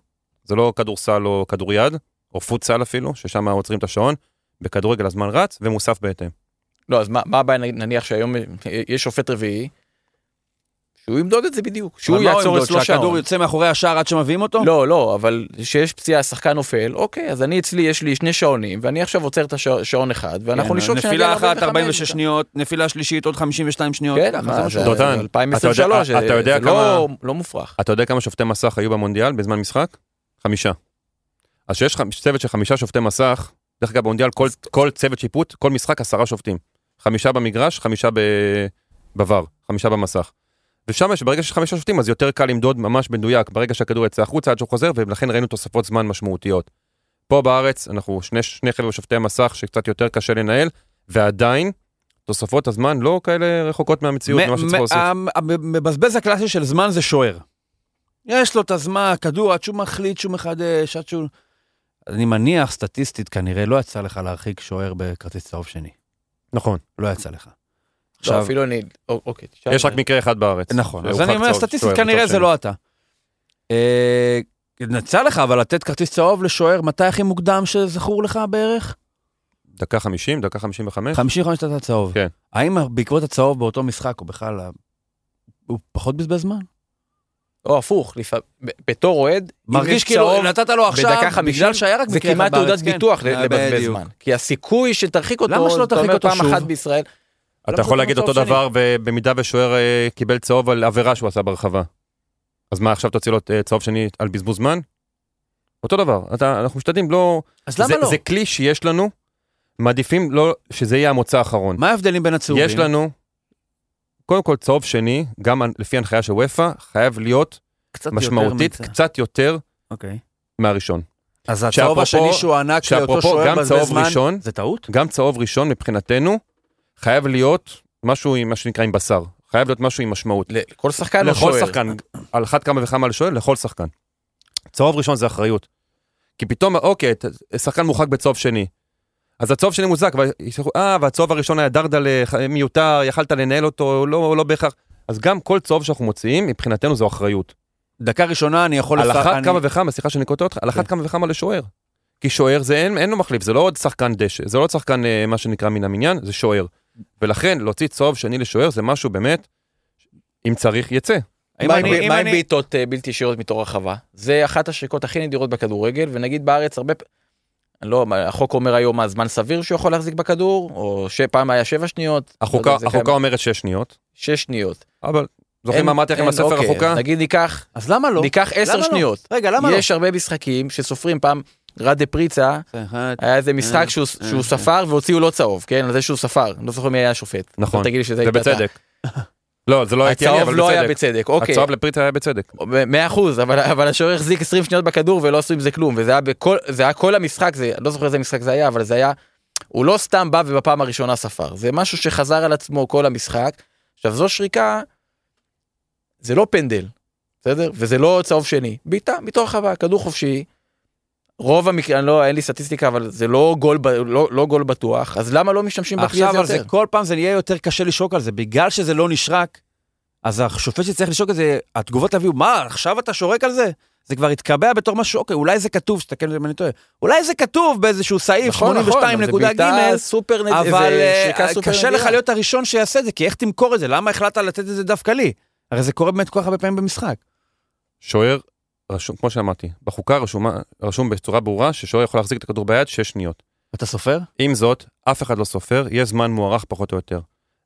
זה לא כדורסל או כדוריד, או פוטסל אפילו, ששם עוצרים את השעון, בכדורגל הזמן רץ ומוסף בהתאם. לא אז מה מה הבעיה נניח שהיום יש שופט רביעי. שהוא ימדוד את זה בדיוק. שהוא יעצור ימדוד, אצלו שהכדור שעון. יוצא מאחורי השער עד שמביאים אותו? לא לא אבל שיש פציעה שחקן נופל אוקיי אז אני אצלי יש לי שני שעונים ואני עכשיו עוצר את השעון אחד ואנחנו כן, נשאול נפילה אחת 46 שניות, נפילה שלישית עוד 52 שניות. כן, מה, זה דותן, 2023 אתה יודע- אתה יודע זה כמה- לא- לא מופרך. אתה יודע כמה שופטי מסך היו במונדיאל בזמן משחק? חמישה. אז שיש חמ- צוות של חמישה שופטי מסך, דרך אגב במונדיאל כל, כל צוות שיפוט, כל משחק עשרה שופטים. חמישה במגרש, חמישה ב... בVAR, חמישה במסך. ושם יש, ברגע שיש חמישה שופטים אז יותר קל למדוד ממש מדויק, ברגע שהכדור יצא החוצה עד שהוא חוזר, ולכן ראינו תוספות זמן משמעותיות. פה בארץ אנחנו שני, שני חבר'ה שופטי מסך שקצת יותר קשה לנהל, ועדיין תוספות הזמן לא כאלה רחוקות מהמציאות, ממה שצריך להוסיף. המ- המבזבז הקלאסי של זמן זה שוער. יש לו את הזמן, הכדור, עד שהוא מחליט שהוא מחדש, עד שהוא... אני מניח, סטטיסטית, כנראה לא יצא לך להרחיק שוער בכרטיס צהוב שני. נכון. לא יצא לך. לא, אפילו אני, א- אוקיי. תשאל. יש רק מקרה אחד בארץ. נכון, אז אני אומר, סטטיסטית כנראה זה. לא אתה. אה, יצא לך אבל לתת כרטיס צהוב לשוער, מתי הכי מוקדם שזכור לך בערך? דקה 50, דקה 55? 55 נתת צהוב. כן. האם בעקבות הצהוב באותו משחק, או בכלל, הוא פחות בזבז זמן? או הפוך, לפע- ב- בתור אוהד, מרגיש יש כאילו נתת לו עכשיו, בדקה 50, בגלל שהיה רק זה כמעט תעודת כן. ביטוח אה, לבזבז. זמן. כי הסיכוי שתרחיק אותו, למה שלא אתה תרחיק אומר אותו פעם שוב? אחת בישראל, אתה יכול להגיד אותו. דבר במידה ושוער אה, קיבל צהוב על עבירה שהוא עשה ברחבה. אז מה עכשיו תוציא לו אה, צהוב שני על בזבוז זמן? אותו דבר, אתה, אנחנו משתדלים לא... אז למה זה, לא? זה כלי שיש לנו, מעדיפים לא שזה יהיה המוצא האחרון. מה ההבדלים בין הצהובים? יש לנו, קודם כל צהוב שני, גם לפי הנחיה של וופא, חייב להיות קצת יותר משמעותית, מצע. קצת יותר אוקיי. מהראשון. אז הצהוב השני שהוא ענק לאותו שוער גם בזבז צהוב זמן, ראשון, זה טעות? גם צהוב ראשון מבחינתנו, חייב להיות משהו עם מה שנקרא עם בשר. חייב להיות משהו עם משמעות. לכל שחקן לכל שוער? שחקן, על אחת כמה וכמה לשוער, לכל שחקן. צהוב ראשון זה אחריות. כי פתאום, אוקיי, שחקן מורחק בצהוב שני. אז הצהוב שני מוזק, אה, והצהוב הראשון היה דרדלה, ח- מיותר, יכלת לנהל אותו, לא, לא בהכרח. אז גם כל צהוב שאנחנו מוציאים, מבחינתנו זו אחריות. דקה ראשונה אני יכול... על אחת אני- כמה וכמה, סליחה שאני קוטע אותך, על אחת כן. כמה וכמה לשוער. כי שוער זה אין, אין לו מחליף, זה לא עוד שחקן דשא, זה לא עוד שחקן אה, מה שנקרא מן המניין, זה שוער. ולכן להוציא צהוב שני לשוער זה משהו באמת, אם צריך, יצא. אם מה עם אני- מה עם אני- בעיטות אה, בלתי ישירות מתוך הרחבה? זה אחת השריקות הכי נדירות בכדורגל, ונגיד בארץ הרבה... לא, החוק אומר היום מה זמן סביר שהוא יכול להחזיק בכדור, או שפעם היה שבע שניות. לא החוקה, יודע, זה החוקה קיים. אומרת שש שניות, שש שניות. אבל זוכרים מה אמרתי לכם בספר אוקיי, החוקה? נגיד ניקח, אז למה לא? ניקח עשר לא? שניות. רגע, למה לא? יש הרבה משחקים שסופרים פעם, רד דה פריצה, היה איזה משחק אה, שהוא אה, שהוא אה. ספר והוציאו לו צהוב, כן? על זה שהוא ספר. אני לא זוכר מי היה השופט. נכון, לא תגיד לי שזה זה. בצדק. <laughs> לא, זה לא הייתי אני, הצהוב אבל לא היה בצדק. בצדק, אוקיי. הצהוב לפריצה היה בצדק. מאה אחוז, אבל, אבל השוער החזיק 20 שניות בכדור ולא עשו עם זה כלום, וזה היה בכל, זה היה כל המשחק, לא זוכר איזה משחק זה היה, אבל זה היה, הוא לא סתם בא ובפעם הראשונה ספר, זה משהו שחזר על עצמו כל המשחק. עכשיו זו שריקה, זה לא פנדל, בסדר? וזה לא צהוב שני, בעיטה מתוך הרחבה, כדור חופשי. רוב המקרה, אני לא, אין לי סטטיסטיקה, אבל זה לא גול, לא, לא גול בטוח, אז למה לא משתמשים בכלי עכשיו הזה יותר? כל פעם זה נהיה יותר קשה לשרוק על זה, בגלל שזה לא נשרק, אז השופט שצריך לשרוק את זה, התגובות יביאו, מה, עכשיו אתה שורק על זה? זה כבר התקבע בתור משהו, אוקיי, אולי זה כתוב, שתקן אותי אם אני טועה, אולי זה כתוב באיזשהו סעיף נכון, נכון, אבל זה 82.ג, בעיטה סופר נד... אבל זה אה, סופר קשה נדירה. לך להיות הראשון שיעשה את זה, כי איך תמכור את זה? למה החלטת לתת את זה דווקא לי? הרי זה קורה באמת כל כך הרבה פעמים במשחק. שוער, רשום, כמו שאמרתי, בחוקה רשומה, רשום בצורה ברורה ששוער יכול להחזיק את הכדור ביד שש שניות. אתה סופר? עם זאת, אף אחד לא סופר, יש זמן מוארך פחות או יותר.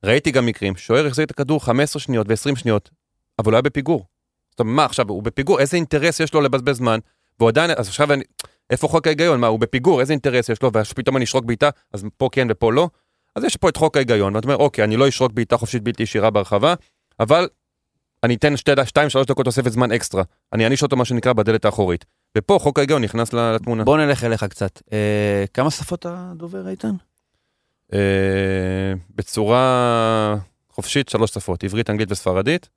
ראיתי גם מקרים, שוער החזיק את הכדור 15 שניות ו-20 שניות, אבל הוא היה בפיגור. זאת אומרת, מה עכשיו, הוא בפיגור, איזה אינטרס יש לו לבזבז זמן, והוא עדיין, אז עכשיו אני, איפה חוק ההיגיון? מה, הוא בפיגור, איזה אינטרס יש לו, ופתאום אני אשרוק בעיטה, אז פה כן ופה לא? אז יש פה את חוק ההיגיון, ואתה אומר, אוקיי, אני לא אשרוק בעיטה חופשית בלתי ישירה ברחבה, אבל אני אתן שתי, שתיים, שלוש דקות תוספת זמן אקסטרה. אני אעניש אותו, מה שנקרא, בדלת האחורית. ופה חוק ההיגיון נכנס לתמונה. בוא נלך אליך קצת. אה, כמה שפות אתה דובר, איתן? אה, בצורה חופשית שלוש שפות, עברית, אנגלית וספרדית.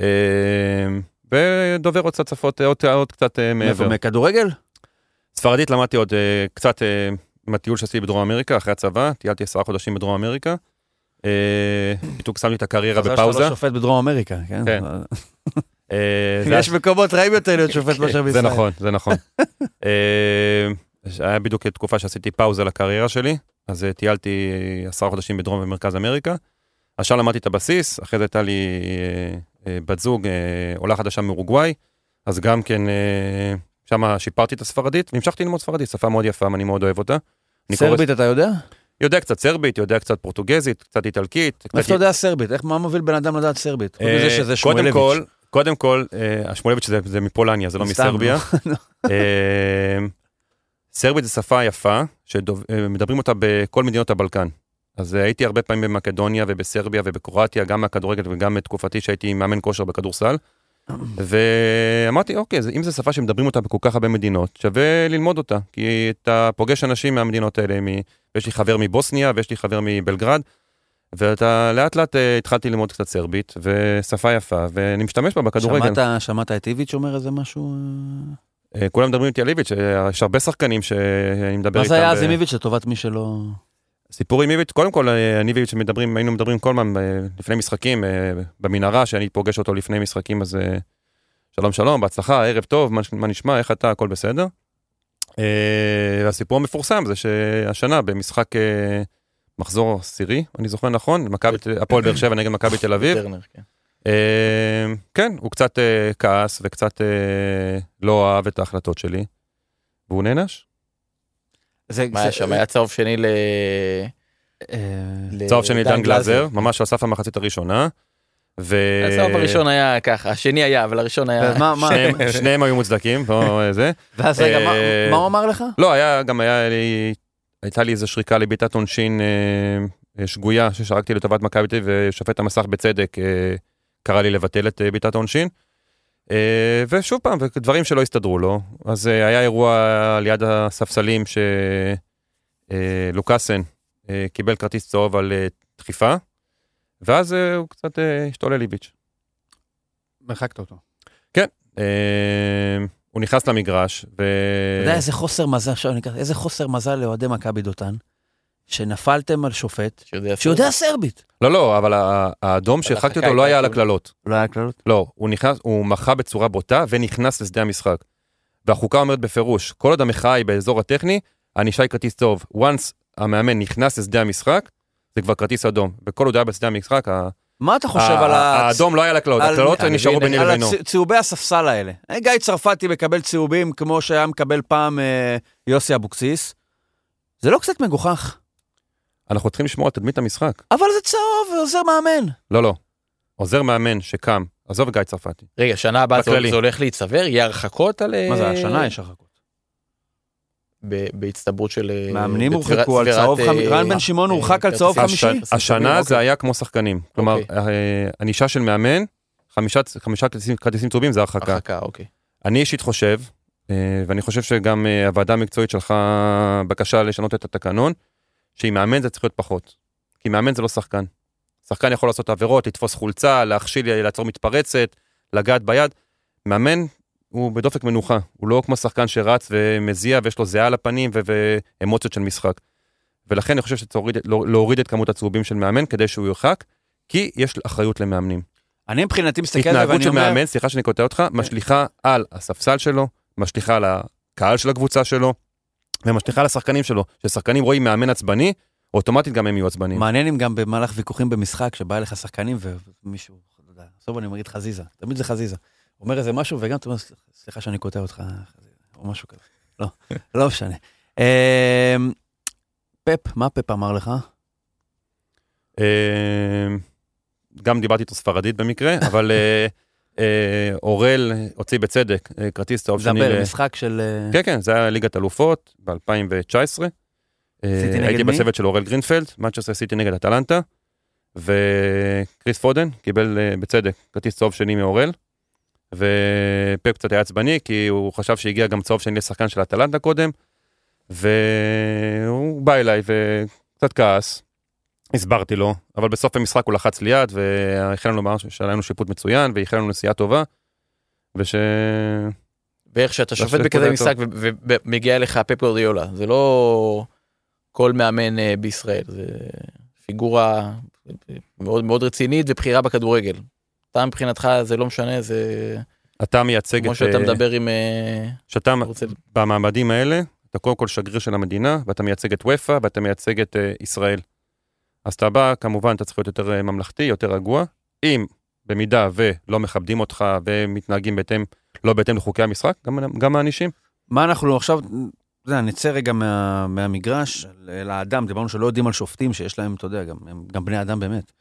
אה, ודובר עוד קצת שפות, אה, עוד, עוד קצת אה? מעבר. מכדורגל? ספרדית למדתי עוד אה, קצת אה, מהטיול שעשיתי בדרום אמריקה, אחרי הצבא, טיילתי עשרה חודשים בדרום אמריקה. אה, בדיוק שמתי את הקריירה מזל שאתה בפאוזה. לא שופט בדרום אמריקה, כן? כן. אה, <laughs> זה יש מקומות רעים יותר להיות שופט מאשר זה בישראל. נכון, זה נכון. <laughs> אה, היה בדיוק תקופה שעשיתי פאוזה לקריירה שלי, אז טיילתי עשרה חודשים בדרום ומרכז אמריקה. שם למדתי את הבסיס, אחרי זה הייתה לי בת זוג, עולה חדשה מאורוגוואי, אז גם כן, שם שיפרתי את הספרדית, והמשכתי ללמוד ספרדית, שפה מאוד יפה, אני מאוד אוהב אותה. סרבית אתה יודע? יודע קצת סרבית, יודע קצת פורטוגזית, קצת איטלקית. איך אתה יודע סרבית? איך, מה מוביל בן אדם לדעת סרבית? אה, קודם. כל, קודם כל, אה, השמואלביץ' זה, זה מפולניה, זה לא מסרביה. אה, סרבית זו שפה יפה, שמדברים אותה בכל מדינות הבלקן. אז הייתי הרבה פעמים במקדוניה ובסרביה ובקרואטיה, גם מהכדורגל וגם בתקופתי שהייתי מאמן כושר בכדורסל. ואמרתי, אוקיי, זה- אם זו שפה שמדברים אותה בכל כך הרבה מדינות, שווה ללמוד אותה. כי אתה פוגש אנשים מהמדינות האלה, מ... ויש לי חבר מבוסניה ויש לי חבר מבלגרד, ואתה לאט לאט אה, התחלתי ללמוד קצת סרבית, ושפה יפה, ואני משתמש בה בכדורגל. שמעת, שמעת את איביץ' אומר איזה משהו? אה? כולם מדברים איתי על איביץ', אה, יש הרבה שחקנים שאני מדבר מה איתם. זה היה אז עם איביץ' לטובת מי שלא... סיפור עם איביץ', קודם כל, אה, אני ואיביץ' מדברים, היינו מדברים כל הזמן אה, לפני משחקים, אה, במנהרה, שאני פוגש אותו לפני משחקים, אז שלום שלום, בהצלחה, ערב טוב, מה, מה נשמע, איך אתה, הכל בסדר. והסיפור המפורסם זה שהשנה במשחק מחזור עשירי, אני זוכר נכון, מכבי הפועל באר שבע נגד מכבי תל אביב, כן. כן, הוא קצת כעס וקצת לא אהב את ההחלטות שלי, והוא נענש. זה, מה היה שם? היה צהוב שני ל... אה, צהוב שני דן גלאזר, ממש על סף המחצית הראשונה. ו... הצהוב הראשון היה ככה, השני היה, אבל הראשון היה... מה- מה- שניהם, שניהם היו מוצדקים, פה זה. ואז רגע, מה- אה, מה הוא אמר לך? לא, היה, גם היה לי, הייתה לי איזו שריקה לבעיטת עונשין אה, שגויה ששרקתי לטובת מכבי תל אביב, ושופט המסך בצדק אה, קרא לי לבטל את אה, בעיטת העונשין. אה, ושוב פעם, דברים שלא הסתדרו לו. אז אה, היה אירוע ליד הספסלים שלוקאסן אה, קיבל כרטיס צהוב על דחיפה, ואז הוא קצת השתולל איביץ'. הרחקת אותו. אה, הוא נכנס למגרש, ו... אתה יודע איזה חוסר מזל, עכשיו אני אקח, איזה חוסר מזל לאוהדי מכבי דותן, שנפלתם על שופט שיודע סרבית. לא, לא, אבל האדום שהרחקתי אותו לא היה על הקללות. לא היה קללות? לא, הוא נכנס, הוא מחה בצורה בוטה ונכנס לשדה המשחק. והחוקה אומרת בפירוש, כל עוד המחאה היא באזור הטכני, הענישה היא כרטיס צהוב. once המאמן נכנס לשדה המשחק, זה כבר כרטיס אדום. וכל עוד היה בשדה המשחק, ה- מה אתה חושב על ה... האדום לא היה לקללות, על- הקללות אני נשארו ביני על לבינו. הצ- צהובי הספסל האלה. אה, גיא צרפתי מקבל צהובים כמו שהיה מקבל פעם אה, יוסי אבוקסיס. זה לא קצת מגוחך, אנחנו צריכים לשמור על תדמית המשחק. אבל זה צהוב ועוזר מאמן. לא, לא. עוזר מאמן שקם, עזוב את גיא צרפתי. רגע, שנה הבאה זה הולך להיצבר? יהיה הרחקות על... מה זה, אה, השנה יש הרחקות. ב- בהצטברות של... אה, מאמנים הורחקו על צהוב אה, חמישי. רן בן אה, שמעון אה, הורחק על צהוב. חמישי? הש- השנה אוקיי. זה היה כמו שחקנים. כלומר, אוקיי. אה, ענישה של מאמן, חמישה כרטיסים- צהובים זה הרחקה. הרחקה, אוקיי. אני אישית חושב, אה, ואני חושב שגם אה, הוועדה המקצועית שלחה בקשה לשנות את התקנון, שעם מאמן זה צריך להיות פחות. כי מאמן זה לא שחקן. שחקן יכול לעשות עבירות, לתפוס חולצה, להכשיל, לעצור מתפרצת, לגעת ביד. מאמן הוא בדופק מנוחה, הוא לא כמו שחקן שרץ ומזיע ויש לו זיעה על הפנים ואמוציות של משחק. ולכן אני חושב שצריך להוריד- לא- את כמות הצהובים של מאמן כדי שהוא יורחק, כי יש אחריות למאמנים. אני מבחינתי מסתכל על זה התנהגות ואני של אומר. מאמן, סליחה שאני קוטע אותך, משליכה על הספסל שלו, משליכה על הקהל של הקבוצה שלו, ומשליכה על השחקנים שלו. כששחקנים רואים מאמן עצבני, אוטומטית גם הם יהיו עצבניים. מעניין אם גם במהלך ויכוחים במשחק, שבא אליך שחקנים ומישהו, בסוף אני אגיד חזיזה, תמיד זה חזיזה. אומר איזה משהו וגם אתה אומר, סליחה שאני קוטע אותך, חזיזה", או משהו כזה. לא, <laughs> לא משנה. אמ, פפ, מה פפ אמר לך? אה, גם דיברתי איתו ספרדית במקרה, אבל אה, אורל הוציא בצדק אה, כרטיס צהוב שני. דבר, ל- משחק של... אה, כן, כן, זה היה ליגת אלופות ב-2019. סיטי נגד הייתי מי? בצוות של אורל גרינפלד, מצ'סטר סיטי נגד אטלנטה, וקריס פודן קיבל אה, בצדק כרטיס צהוב שני מאורל, ופפ קצת היה עצבני, כי הוא חשב שהגיע גם צהוב שני לשחקן של אטלנטה קודם, והוא בא אליי וקצת כעס, הסברתי לו, אבל בסוף המשחק הוא לחץ לי יד, ואיחל לנו לומר שהיה לנו שיפוט מצוין, ואיחל לנו נסיעה טובה, וש... ואיך שאתה שופט בכזה משחק ומגיע אליך פפ גורדיולה, זה לא כל מאמן אה, בישראל, זה פיגורה מאוד מאוד רצינית ובכירה בכדורגל. אתה מבחינתך זה לא משנה, זה אתה מייצג כמו את... שאתה אה, מדבר עם... אה, שאתה רוצה- במעמדים האלה, אתה קודם כל שגריר של המדינה, ואתה מייצג את וופא, ואתה מייצג את ישראל. אז אתה בא, כמובן, אתה צריך להיות יותר אה, ממלכתי, יותר רגוע. אם במידה ולא מכבדים אותך ומתנהגים בהתאם, לא בהתאם לחוקי המשחק, גם, גם מענישים. מה אנחנו עכשיו, אתה יודע, נצא רגע מה, מהמגרש אל האדם, דיברנו שלא יודעים על שופטים שיש להם, אתה יודע, גם, הם גם בני אדם באמת.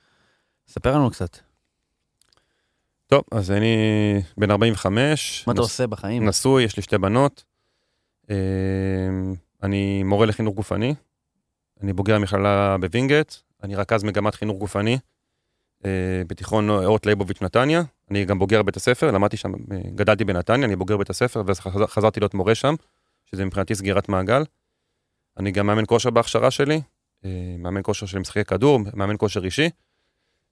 ספר לנו קצת, טוב, אז אני בן 45. מה אתה נס- עושה בחיים? נשוי, יש לי שתי בנות. אה, אני מורה לחינוך גופני. אני בוגר המכללה בווינגייט. אני רכז מגמת חינוך גופני אה, בתיכון אורט ליבוביץ' נתניה. אני גם בוגר בית הספר, למדתי שם, אה, גדלתי בנתניה, אני בוגר בית הספר וחזרתי להיות מורה שם, שזה מבחינתי סגירת מעגל. אני גם מאמן כושר בהכשרה שלי, אה, מאמן כושר של משחקי כדור, מאמן כושר אישי.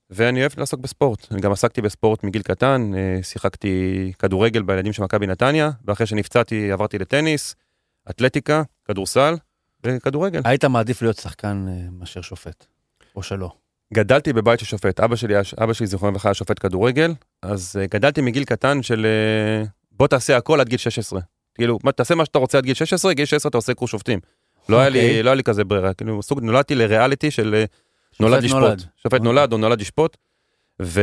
ואני אוהב לעסוק בספורט. אני גם עסקתי בספורט מגיל קטן, אה, שיחקתי כדורגל בילדים של מכבי נתניה, ואחרי שנפצעתי עברתי לטניס, אתלטיקה, כדורסל וכדורגל. היית מעדיף להיות שחקן אה, מאשר שופט, או שלא. גדלתי בבית של שופט, אבא שלי, אבא שלי זיכרונו לברכה היה שופט כדורגל, אז אה, גדלתי מגיל קטן של אה, בוא תעשה הכל עד גיל 16. כאילו, מה, תעשה מה שאתה רוצה עד גיל 16, גיל 16 אתה עושה קורס שופטים. לא היה לי, אוקיי. לא היה לי כזה ברירה, כאילו, סוג, נולדתי לריאליטי של אה, נולד לשפוט. נולד. שופט אוקיי. נולד או נולד לשפוט. ו...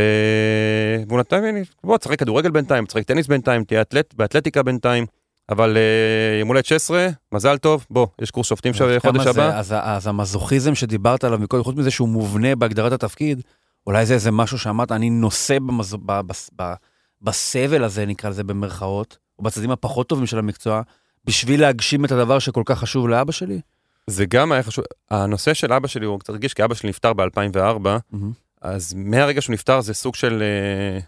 והוא נתן לי, בוא, תשחק כדורגל בינתיים, תשחק טניס בינתיים, תהיה אתלט, באתלטיקה בינתיים, אבל אה, יום הולדת 16, מזל טוב, בוא, יש קורס שופטים חודש הבא. אז, אז המזוכיזם שדיברת עליו מקודם, חוץ מזה שהוא מובנה בהגדרת התפקיד, אולי זה איזה משהו שאמרת, אני נושא במז... ב... ב... ב... בסבל הזה, נקרא לזה במרכאות, או בצדדים הפחות טובים של המקצוע, בשביל להגשים את הדבר שכל כך חשוב לאבא שלי? זה גם היה חשוב, הנושא של אבא שלי הוא קצת רגיש, כי אבא שלי נפטר ב-2004, אז מהרגע שהוא נפטר זה סוג של אה,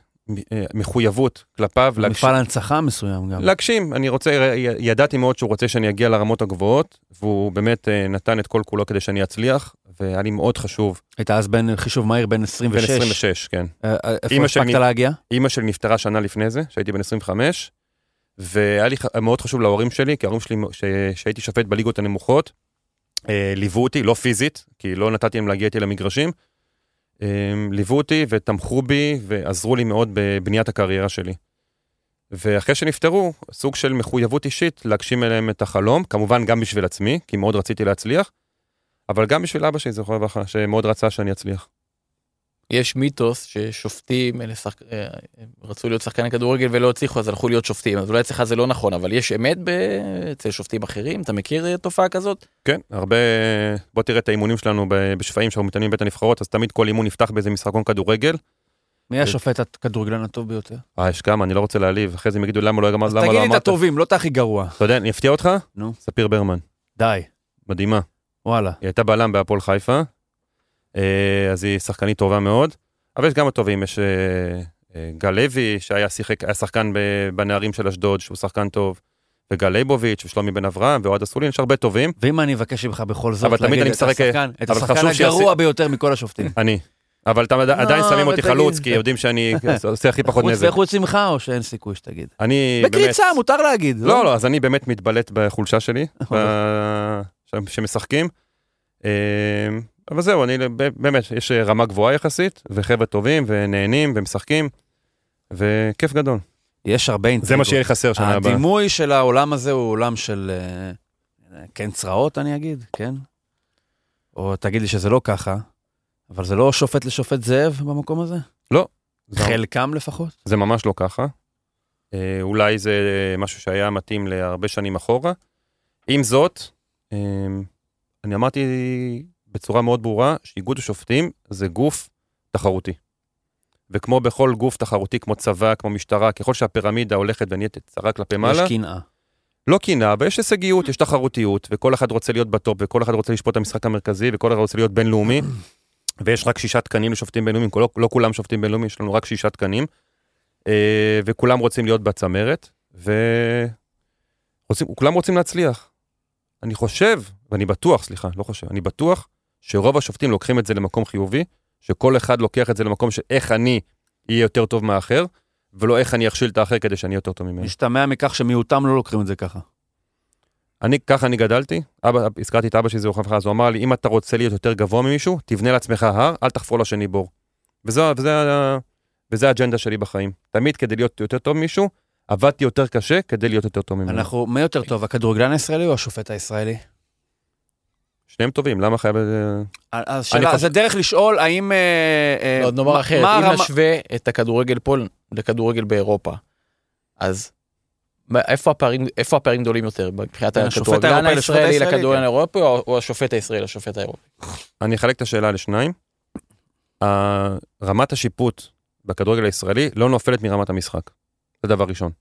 מחויבות כלפיו, מפעל הנצחה מסוים גם. להגשים, אני רוצה, ידעתי מאוד שהוא רוצה שאני אגיע לרמות הגבוהות, והוא באמת אה, נתן את כל כולו כדי שאני אצליח, והיה לי מאוד חשוב, היית אז בן חישוב מהיר, בן 26. בן 26, כן. אה, אה, איפה הספקת להגיע? אימא שלי נפטרה שנה לפני זה, שהייתי בן 25, והיה לי מאוד חשוב להורים שלי, כי ההורים שלי, שהייתי שופט בליגות הנמוכות, ליוו אותי, לא פיזית, כי לא נתתי להם להגיע איתי למגרשים, ליוו אותי ותמכו בי ועזרו לי מאוד בבניית הקריירה שלי. ואחרי שנפטרו, סוג של מחויבות אישית להגשים אליהם את החלום, כמובן גם בשביל עצמי, כי מאוד רציתי להצליח, אבל גם בשביל אבא שלי, זכרו לברכה, שמאוד רצה שאני אצליח. יש מיתוס ששופטים אלה שחק... אה, רצו להיות שחקני כדורגל ולא הצליחו אז הלכו להיות שופטים אז אולי אצלך זה לא נכון אבל יש אמת ב... אצל שופטים אחרים אתה מכיר אה, תופעה כזאת? כן, הרבה, בוא תראה את האימונים שלנו ב- בשפיים שאנחנו מתאמנים בבית הנבחרות, אז תמיד כל אימון נפתח באיזה משחקון כדורגל. מי השופט הכדורגלן הטוב ביותר? אה, יש כמה, אני לא רוצה להעליב, אחרי זה הם יגידו למה לא, למה אז לא תגיד לי את אמרת. הטובים, לא את הכי גרוע. אתה יודע, אני אפתיע אותך? נו. ספיר ברמן, די, מדהימה. וואלה. היא הייתה בלם בהפועל חיפה, אה, אז היא שחקנית טובה מאוד, אבל יש גם הטובים, יש אה, אה, גל לוי, שהיה שיחק, היה שחקן בנערים של אשדוד, שהוא שחקן טוב, וגל ליבוביץ' ושלומי בן אברהם ואוהד אסולין, יש הרבה טובים. ואם אני אבקש ממך בכל זאת אבל תמיד להגיד אני את משחק- השחקן, את השחקן הגרוע ביותר מכל השופטים. אני. אבל אתה עד- עדיין לא, שמים אותי. חלוץ, כי יודעים שאני <laughs> עושה הכי פחות חוץ נזק. וחוץ ממך או שאין סיכוי שתגיד? אני באמת... בקריצה מותר להגיד. לא, לא, אז אני באמת מתבלט בחולשה שלי, אוקיי. שמשחקים. אה, אבל זהו, אני באמת, יש רמה גבוהה יחסית, וחבר'ה טובים, ונהנים, ומשחקים, וכיף גדול. יש הרבה אינטריגות. זה מה שיהיה חסר שנה הבאה. הדימוי של העולם הזה הוא עולם של אה, כן צרעות, אני אגיד, כן? או תגיד לי שזה לא ככה, אבל זה לא שופט לשופט זאב במקום הזה? זה- חלקם לפחות? זה ממש לא ככה. אה, אולי זה משהו שהיה מתאים להרבה שנים אחורה. עם זאת, אה, אני אמרתי בצורה מאוד ברורה שאיגוד השופטים זה גוף תחרותי. וכמו בכל גוף תחרותי, כמו צבא, כמו משטרה, ככל שהפירמידה הולכת ונהיית צרה כלפי מעלה, יש קנאה. לא קנאה, אבל יש הישגיות, יש תחרותיות, וכל אחד רוצה להיות בטופ, וכל אחד רוצה לשפוט את המשחק המרכזי, וכל אחד רוצה להיות בינלאומי, <clears throat> ויש רק שישה תקנים לשופטים בינלאומיים, לא, לא כולם שופטים בינלאומיים, יש לנו רק שישה תקנים, אה, וכולם רוצים להיות בצמרת, וכולם רוצים להצליח. אני חושב, ואני בטוח, סליחה, לא חושב, אני בטוח שרוב השופטים לוקחים את זה למקום חיובי, שכל אחד לוקח את זה למקום שאיך אני אהיה יותר טוב מהאחר, ולא איך אני אכשיל את האחר כדי שאני יותר טוב ממנו. משתמע מכך שמיעוטם לא לוקחים את זה ככה. אני, ככה אני גדלתי, אבא, הזכרתי את אבא שלי, חברה, אז הוא אמר לי, אם אתה רוצה להיות יותר גבוה ממישהו, תבנה לעצמך הר, אל תחפור לשני בור. וזו, וזה, וזה האג'נדה שלי בחיים. תמיד כדי להיות יותר טוב ממישהו, עבדתי יותר קשה כדי להיות יותר טוב ממנו. אנחנו, מי יותר טוב, הכדורגלן הישראלי או השופט הישראלי? שניהם טובים, למה חייב... אה, אז שאלה, חושב- זה דרך לשאול האם... אה, אה, עוד נאמר מה- אחרת, מה אם הרמה- נשווה את הכדורגל פה לכדורגל באירופה, אז איפה הפערים, איפה הפערים גדולים יותר מבחינת הכדורגלן הישראלי לכדורגלן. האירופי או או השופט הישראלי לשופט האירופי? אני אחלק את השאלה לשניים. רמת השיפוט בכדורגל הישראלי לא נופלת מרמת המשחק. זה דבר ראשון.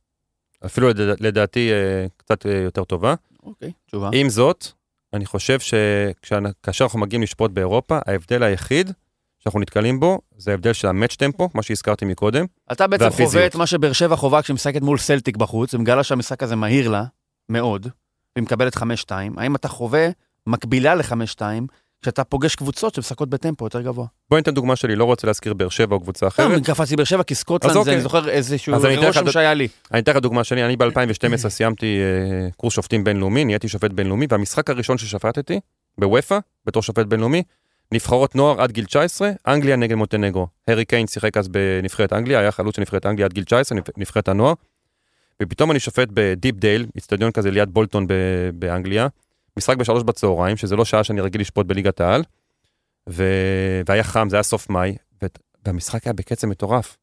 אפילו לדע- לדעתי קצת יותר טובה. אוקיי, תשובה. עם זאת, אני חושב שכאשר אנחנו מגיעים לשפוט באירופה, ההבדל היחיד שאנחנו נתקלים בו, זה ההבדל של ה match tempo, מה שהזכרתי מקודם. אתה בעצם והפיזיות. חווה את מה שבאר שבע חווה כשהיא משחקת מול סלטיק בחוץ, ומגלה שהמשחק הזה מהיר לה, מאוד, והיא מקבלת 5-2. האם אתה חווה מקבילה ל-5-2, כשאתה פוגש קבוצות שמשחקות בטמפו יותר גבוה? בואי ניתן דוגמה שלי, לא רוצה להזכיר באר שבע או קבוצה אחרת. אני קפצתי באר שבע כי סקוטלנד אוקיי. אני זוכר איזשהו רושם שהיה לי. אני אתן לך דוגמה שלי, אני ב-2012 סיימתי אה, קורס שופטים בינלאומי, נהייתי שופט בינלאומי, והמשחק הראשון ששפטתי, בוופא, בתור שופט בינלאומי, נבחרות נוער עד גיל 19, אנגליה נגד מונטנגרו. הארי קיין שיחק אז בנבחרת אנגליה, היה חלוץ של נבחרת אנגליה עד גיל 19, נבח- נבחרת הנוער. ופתאום אני שופט בדיפ דייל, אצטדיון כזה ליד בולטון באנגליה, משחק בשלוש בצהריים, שזה לא שעה שאני רגיל לשפוט בליגת העל, ו... והיה חם, זה היה סוף מאי, ו... והמשחק היה בקצב מטורף.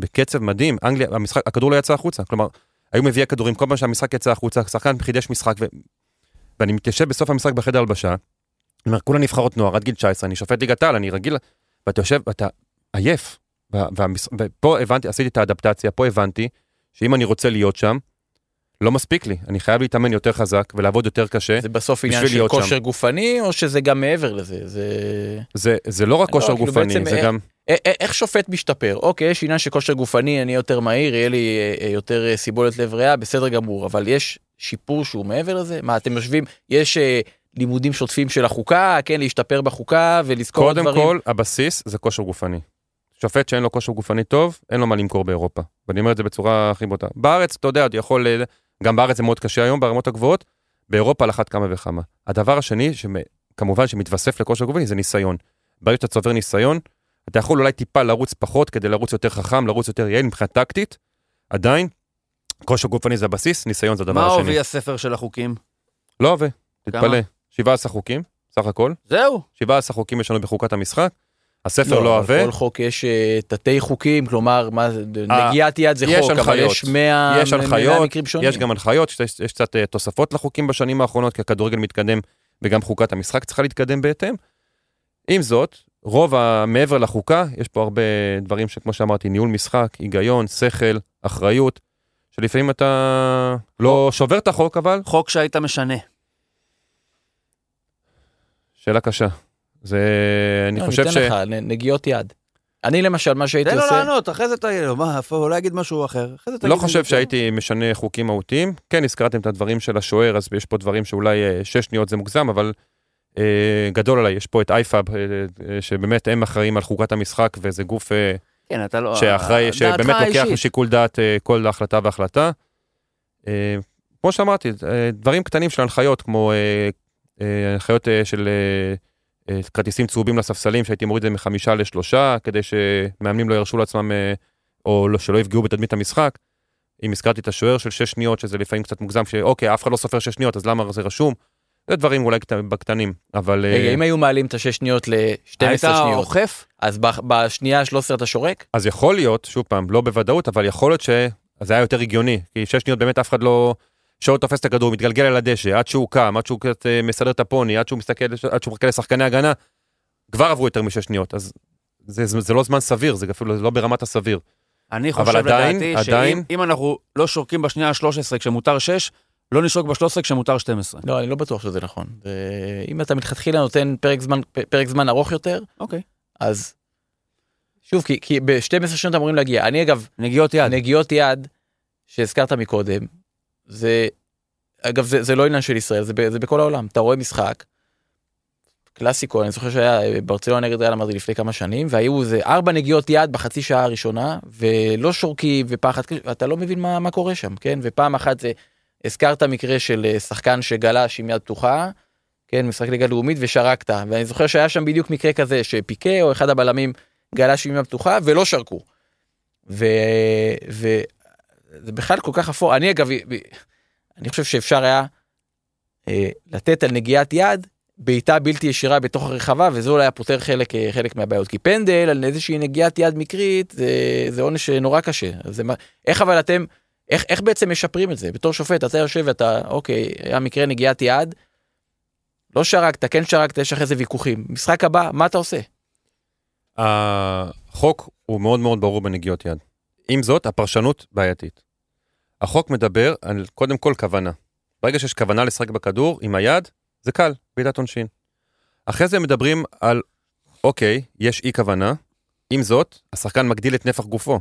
בקצב מדהים, אנגליה, המשחק, הכדור לא יצא החוצה, כלומר, היו מביאי הכדורים, כל פעם שהמשחק יצא החוצה, שחקן חידש משחק, ו... ואני מתיישב בסוף המשחק בחדר הלבשה, אני אומר, כולה נבחרות נוער, עד גיל 19, אני שופט ליגת העל, אני רגיל, ואתה יושב, ואתה עייף. וה- והמש... ופה הבנתי, עשיתי את האדפטציה, פה הבנתי, שאם אני רוצה להיות שם, לא מספיק לי, אני חייב להתאמן יותר חזק ולעבוד יותר קשה. זה בסוף עניין של כושר שם. גופני, או שזה גם מעבר לזה? זה... זה, זה לא רק לא, כושר כאילו גופני, זה אה, גם... איך שופט משתפר? אוקיי, יש עניין של כושר גופני, אני יותר מהיר, יהיה לי אה, אה, יותר אה, סיבולת לב ריאה, בסדר גמור, אבל יש שיפור שהוא מעבר לזה? מה, אתם יושבים, יש לימודים שוטפים של החוקה, כן, להשתפר בחוקה ולזכור קודם דברים? כל, הבסיס זה כושר גופני. שופט שאין לו כושר גופני טוב, אין לו מה למכור באירופה. ואני אומר את זה בצורה הכי בוטה. בארץ, אתה יודע, אתה יכול, גם בארץ זה מאוד קשה היום, ברמות הגבוהות, באירופה על אחת כמה וכמה. הדבר השני, כמובן שמתווסף לכושר גופני, זה ניסיון. ברגע שאתה צובר ניסיון, אתה יכול אולי טיפה לרוץ פחות כדי לרוץ יותר חכם, לרוץ יותר יעיל מבחינה טקטית, עדיין, כושר גופני זה הבסיס, ניסיון זה הדבר מה השני. עובי הספר של החוקים? לא כמה? תתפלא. 17 חוקים, סך הכל. זהו. 17 חוקים יש לנו בחוקת המשחק. הספר לא אבל עבה. כל חוק יש אה, תתי חוקים, כלומר, מה אה, נגיעת יד זה יש חוק, אבל הנחיות. יש 100 יש הנחיות, מקרים שונים. יש גם הנחיות, יש, יש קצת אה, תוספות לחוקים בשנים האחרונות, כי הכדורגל מתקדם וגם חוקת המשחק צריכה להתקדם בהתאם. עם זאת, רוב המעבר לחוקה, יש פה הרבה דברים שכמו שאמרתי, ניהול משחק, היגיון, שכל, אחריות, שלפעמים אתה לא שובר את החוק, אבל חוק שהיית משנה. שאלה קשה. זה, אני לא, חושב ש... לך, נ- נגיעות יד. אני למשל, מה שהייתי תן לו עושה... לענות, אחרי זה תגיד לו, מה, אולי יגיד משהו אחר. אחרי זה תגיד לא חושב. שהייתי משנה חוקים מהותיים. כן, הזכרתם את הדברים של השוער, אז יש פה דברים שאולי אה, שש שניות זה מוגזם, אבל אה, גדול עליי. יש פה את אייפאב, אה, אה, שבאמת הם אחראים על חוקת המשחק, וזה גוף אה, כן, אתה לא... שאחראי, שבאמת לוקח. משיקול דעת אה, כל החלטה והחלטה. אה, כמו שאמרתי, אה, דברים קטנים של הנחיות, כמו אה, אה, הנחיות אה, של אה, כרטיסים צהובים לספסלים, שהייתי מוריד את זה מחמישה לשלושה, כדי שמאמנים לא ירשו לעצמם, אה, או לא- שלא יפגעו בתדמית המשחק. אם הזכרתי את השוער של שש שניות, שזה לפעמים קצת מוגזם, שאוקיי, אף אחד לא סופר שש שניות, אז למה זה רשום? זה דברים אולי קט- בקטנים, אבל... אה, רגע, אם היו מעלים את השש שניות ל-12 היית שניות, אוכף? אז בשנייה ה-13 אתה שורק? אז יכול להיות, שוב פעם, לא בוודאות, אבל יכול להיות שזה היה יותר הגיוני, כי שש שניות באמת אף אחד לא... שעוד תופס את הכדור, מתגלגל על הדשא, עד שהוא קם, עד שהוא קצת אה, מסדר את הפוני, עד שהוא מסתכל, עד שהוא מחכה לשחקני הגנה, כבר עברו יותר משש שניות, אז זה, זה, זה לא זמן סביר, זה אפילו לא ברמת הסביר. אני חושב עדיין- לדעתי, עדיין- שאם אם אנחנו לא שורקים בשנייה ה-13 כשמותר 6, לא נשרוק ב-13 כשמותר 12. לא, אני לא בטוח שזה נכון. אם אתה מלכתחילה נותן פרק זמן, פרק זמן ארוך יותר, אוקיי. אז... שוב, כי, כי ב-12 שניות אמורים להגיע. אני אגב, נגיעות יד. נגיעות יד שהזכרת מקודם, זה, אגב, זה, זה לא עניין של ישראל, זה, זה בכל העולם. אתה רואה משחק, קלאסיקו, אני זוכר שהיה אה, ברצלונה נגד ריאל אמרתי לפני כמה שנים, והיו איזה ארבע נגיעות יד בחצי שעה הראשונה, ולא שורקים ופחד, אתה לא מבין מה, מה קורה שם, כן? ופעם אחת זה, הזכרת מקרה של אה, שחקן שגלש עם יד פתוחה, כן, משחק ליגה לאומית ושרקת, ואני זוכר שהיה שם בדיוק מקרה כזה, שפיקה או אחד הבלמים גלש עם יד פתוחה ולא שרקו. ו... ו... זה בכלל כל כך אפור. אני אגב, אני חושב שאפשר היה אה, לתת על נגיעת יד בעיטה בלתי ישירה בתוך הרחבה, וזה אולי היה פותר חלק, אה, חלק מהבעיות. כי פנדל על איזושהי נגיעת יד מקרית, זה, זה עונש נורא קשה. זה, איך אבל אתם, איך, איך בעצם משפרים את זה? בתור שופט, אתה יושב ואתה, אוקיי, היה מקרה נגיעת יד, לא שרקת, כן שרקת, יש אחרי זה ויכוחים. משחק הבא, מה אתה עושה? החוק הוא מאוד מאוד ברור בנגיעות יד. עם זאת, הפרשנות בעייתית. החוק מדבר על קודם כל כוונה. ברגע שיש כוונה לשחק בכדור עם היד, זה קל, בעיטת עונשין. אחרי זה מדברים על, אוקיי, יש אי כוונה, עם זאת, השחקן מגדיל את נפח גופו.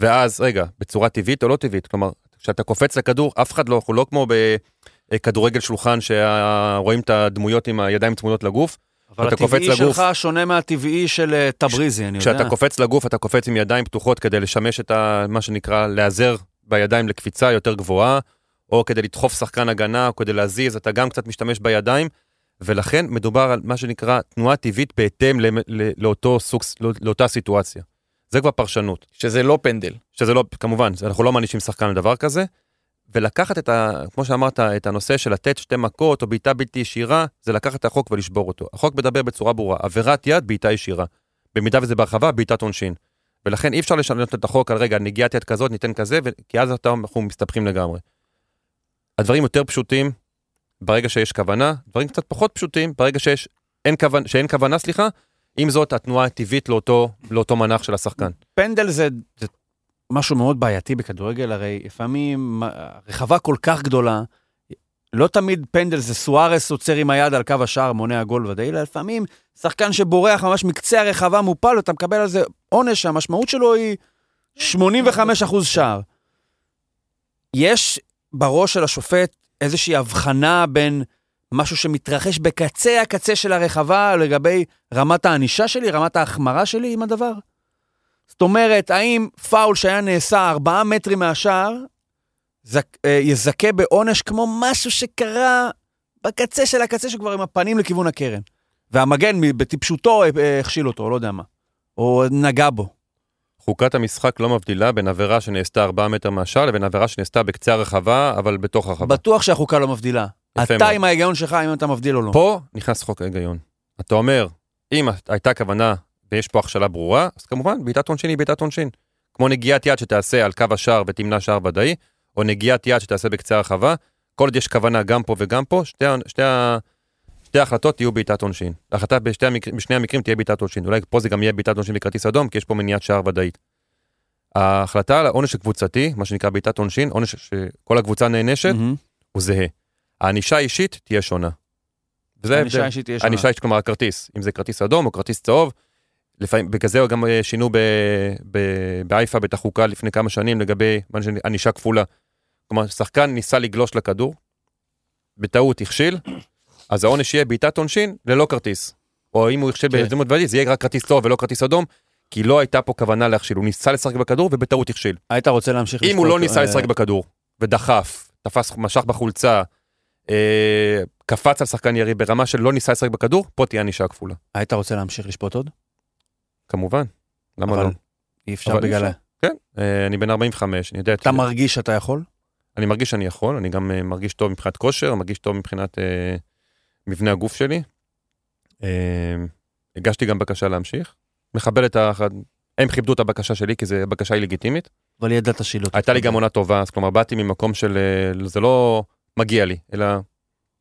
ואז, רגע, בצורה טבעית או לא טבעית, כלומר, כשאתה קופץ לכדור, אף אחד לא, אנחנו לא כמו בכדורגל שולחן שרואים את הדמויות עם הידיים צמודות לגוף, אבל הטבעי לגוף. שלך שונה מהטבעי של אה, טבריזי, אני יודע. כשאתה קופץ לגוף, אתה קופץ עם ידיים פתוחות כדי לשמש את ה, מה שנקרא, להיעזר בידיים לקפיצה יותר גבוהה, או כדי לדחוף שחקן הגנה, או כדי להזיז, אתה גם קצת משתמש בידיים, ולכן מדובר על מה שנקרא תנועה טבעית בהתאם למ- ל- לאותו סוג, לא- לאותה סיטואציה. זה כבר פרשנות, שזה לא פנדל. שזה לא, כמובן, אנחנו לא מענישים שחקן על דבר כזה, ולקחת את ה... כמו שאמרת, את הנושא של לתת שתי מכות או בעיטה בלתי ישירה, זה לקחת את החוק ולשבור אותו. החוק מדבר בצורה ברורה, עבירת יד, בעיטה ישירה. במידה וזה בהרחבה, בעיטת עונשין. ולכן אי אפשר לשנות את החוק על רגע, נגיעת יד כזאת, ניתן כזה, ו... כי אז אנחנו מסתבכים לגמרי. הדברים יותר פשוטים, ברגע שיש כוונה, דברים קצת פחות פשוטים, ברגע שיש, אין כוונה, שאין כוונה, סליחה, עם זאת, התנועה הטבעית לאותו, לאותו מנח של השחקן. פנדל זה, זה משהו מאוד בעייתי בכדורגל, הרי לפעמים רחבה כל כך גדולה, לא תמיד פנדל זה סוארס עוצר עם היד על קו השער, מונע גול ודאי, אלא לפעמים שחקן שבורח ממש מקצה הרחבה מופל, אתה מקבל על זה עונש שהמשמעות שלו היא 85 אחוז שער. יש בראש של השופט איזושהי הבחנה בין משהו שמתרחש בקצה הקצה של הרחבה לגבי רמת הענישה שלי, רמת ההחמרה שלי עם הדבר? זאת אומרת, האם פאול שהיה נעשה ארבעה מטרים מהשער, זק, אה, יזכה בעונש כמו משהו שקרה בקצה של הקצה שכבר עם הפנים לכיוון הקרן. והמגן בטיפשותו אה, אה, הכשיל אותו, לא יודע מה. או נגע בו. חוקת המשחק לא מבדילה בין עבירה שנעשתה 4 מטר מהשער לבין עבירה שנעשתה בקצה הרחבה, אבל בתוך הרחבה. בטוח שהחוקה לא מבדילה. אתה מאוד. עם ההיגיון שלך, אם אתה מבדיל או לא. פה נכנס חוק ההיגיון. אתה אומר, אם הייתה כוונה ויש פה הכשלה ברורה, אז כמובן בעיטת עונשין היא בעיטת עונשין. כמו נגיעת יד שתעשה על קו השער ותמנע שער ודאי, או נגיעת יד שתעשה בקצה הרחבה, כל עוד יש כוונה גם פה וגם פה, שתי, שתי, שתי ההחלטות יהיו בעיטת עונשין. ההחלטה בשתי המקרים, בשני המקרים תהיה בעיטת עונשין. אולי פה זה גם יהיה בעיטת עונשין בכרטיס אדום, כי יש פה מניעת שער ודאית. ההחלטה על העונש הקבוצתי, מה שנקרא בעיטת עונשין, עונש שכל הקבוצה נענשת, מהמם. הוא זהה. הענישה האישית תהיה שונה. וזה הענישה. האישית תהיה שונה. הענישה האישית, כלומר הכרטיס, אם זה כרטיס אדום או כרטיס צהוב, לפעמים, בגלל זה גם אה, שינו ב- ב- באייפה בית החוקה לפני כמה שנים לגבי ענישה כפולה. כלומר, שחקן ניסה לגלוש לכדור, בטעות הכשיל, אז העונש יהיה בעיטת עונשין ללא כרטיס. או אם הוא הכשיל כן. בהזדמנות ודאית, זה יהיה רק כרטיס צהוב ולא כרטיס אדום, כי לא הייתה פה כוונה להכשיל, הוא ניסה לשחק בכדור ובטעות הכשיל. היית רוצה להמשיך אם הוא לא ניסה אה, לשחק בכדור, ודחף, תפס, משך בחולצה, אה, קפץ על שחקן יריב ברמה של לא ניסה לשחק בכדור, פה תהיה ענישה כפולה. היית רוצה להמשיך לשפוט עוד? כמובן, למה אבל לא? אי אפשר אבל אי בגלל... אפשר. כן, אה, אני בן 45, אני יודע, את- אתה מרגיש שאתה יכול? אני מרגיש שאני יכול, אני גם אה, מרגיש טוב מבחינת כושר, מרגיש טוב מבחינת אה, מבנה הגוף שלי. אה, הגשתי גם בקשה להמשיך, מכבד את ה... הם כיבדו את הבקשה שלי, כי זו בקשה היא לגיטימית. אבל ידעת שהיא לא הייתה לי. גם עונה טובה, אז כלומר באתי ממקום של אה, זה לא מגיע לי, אלא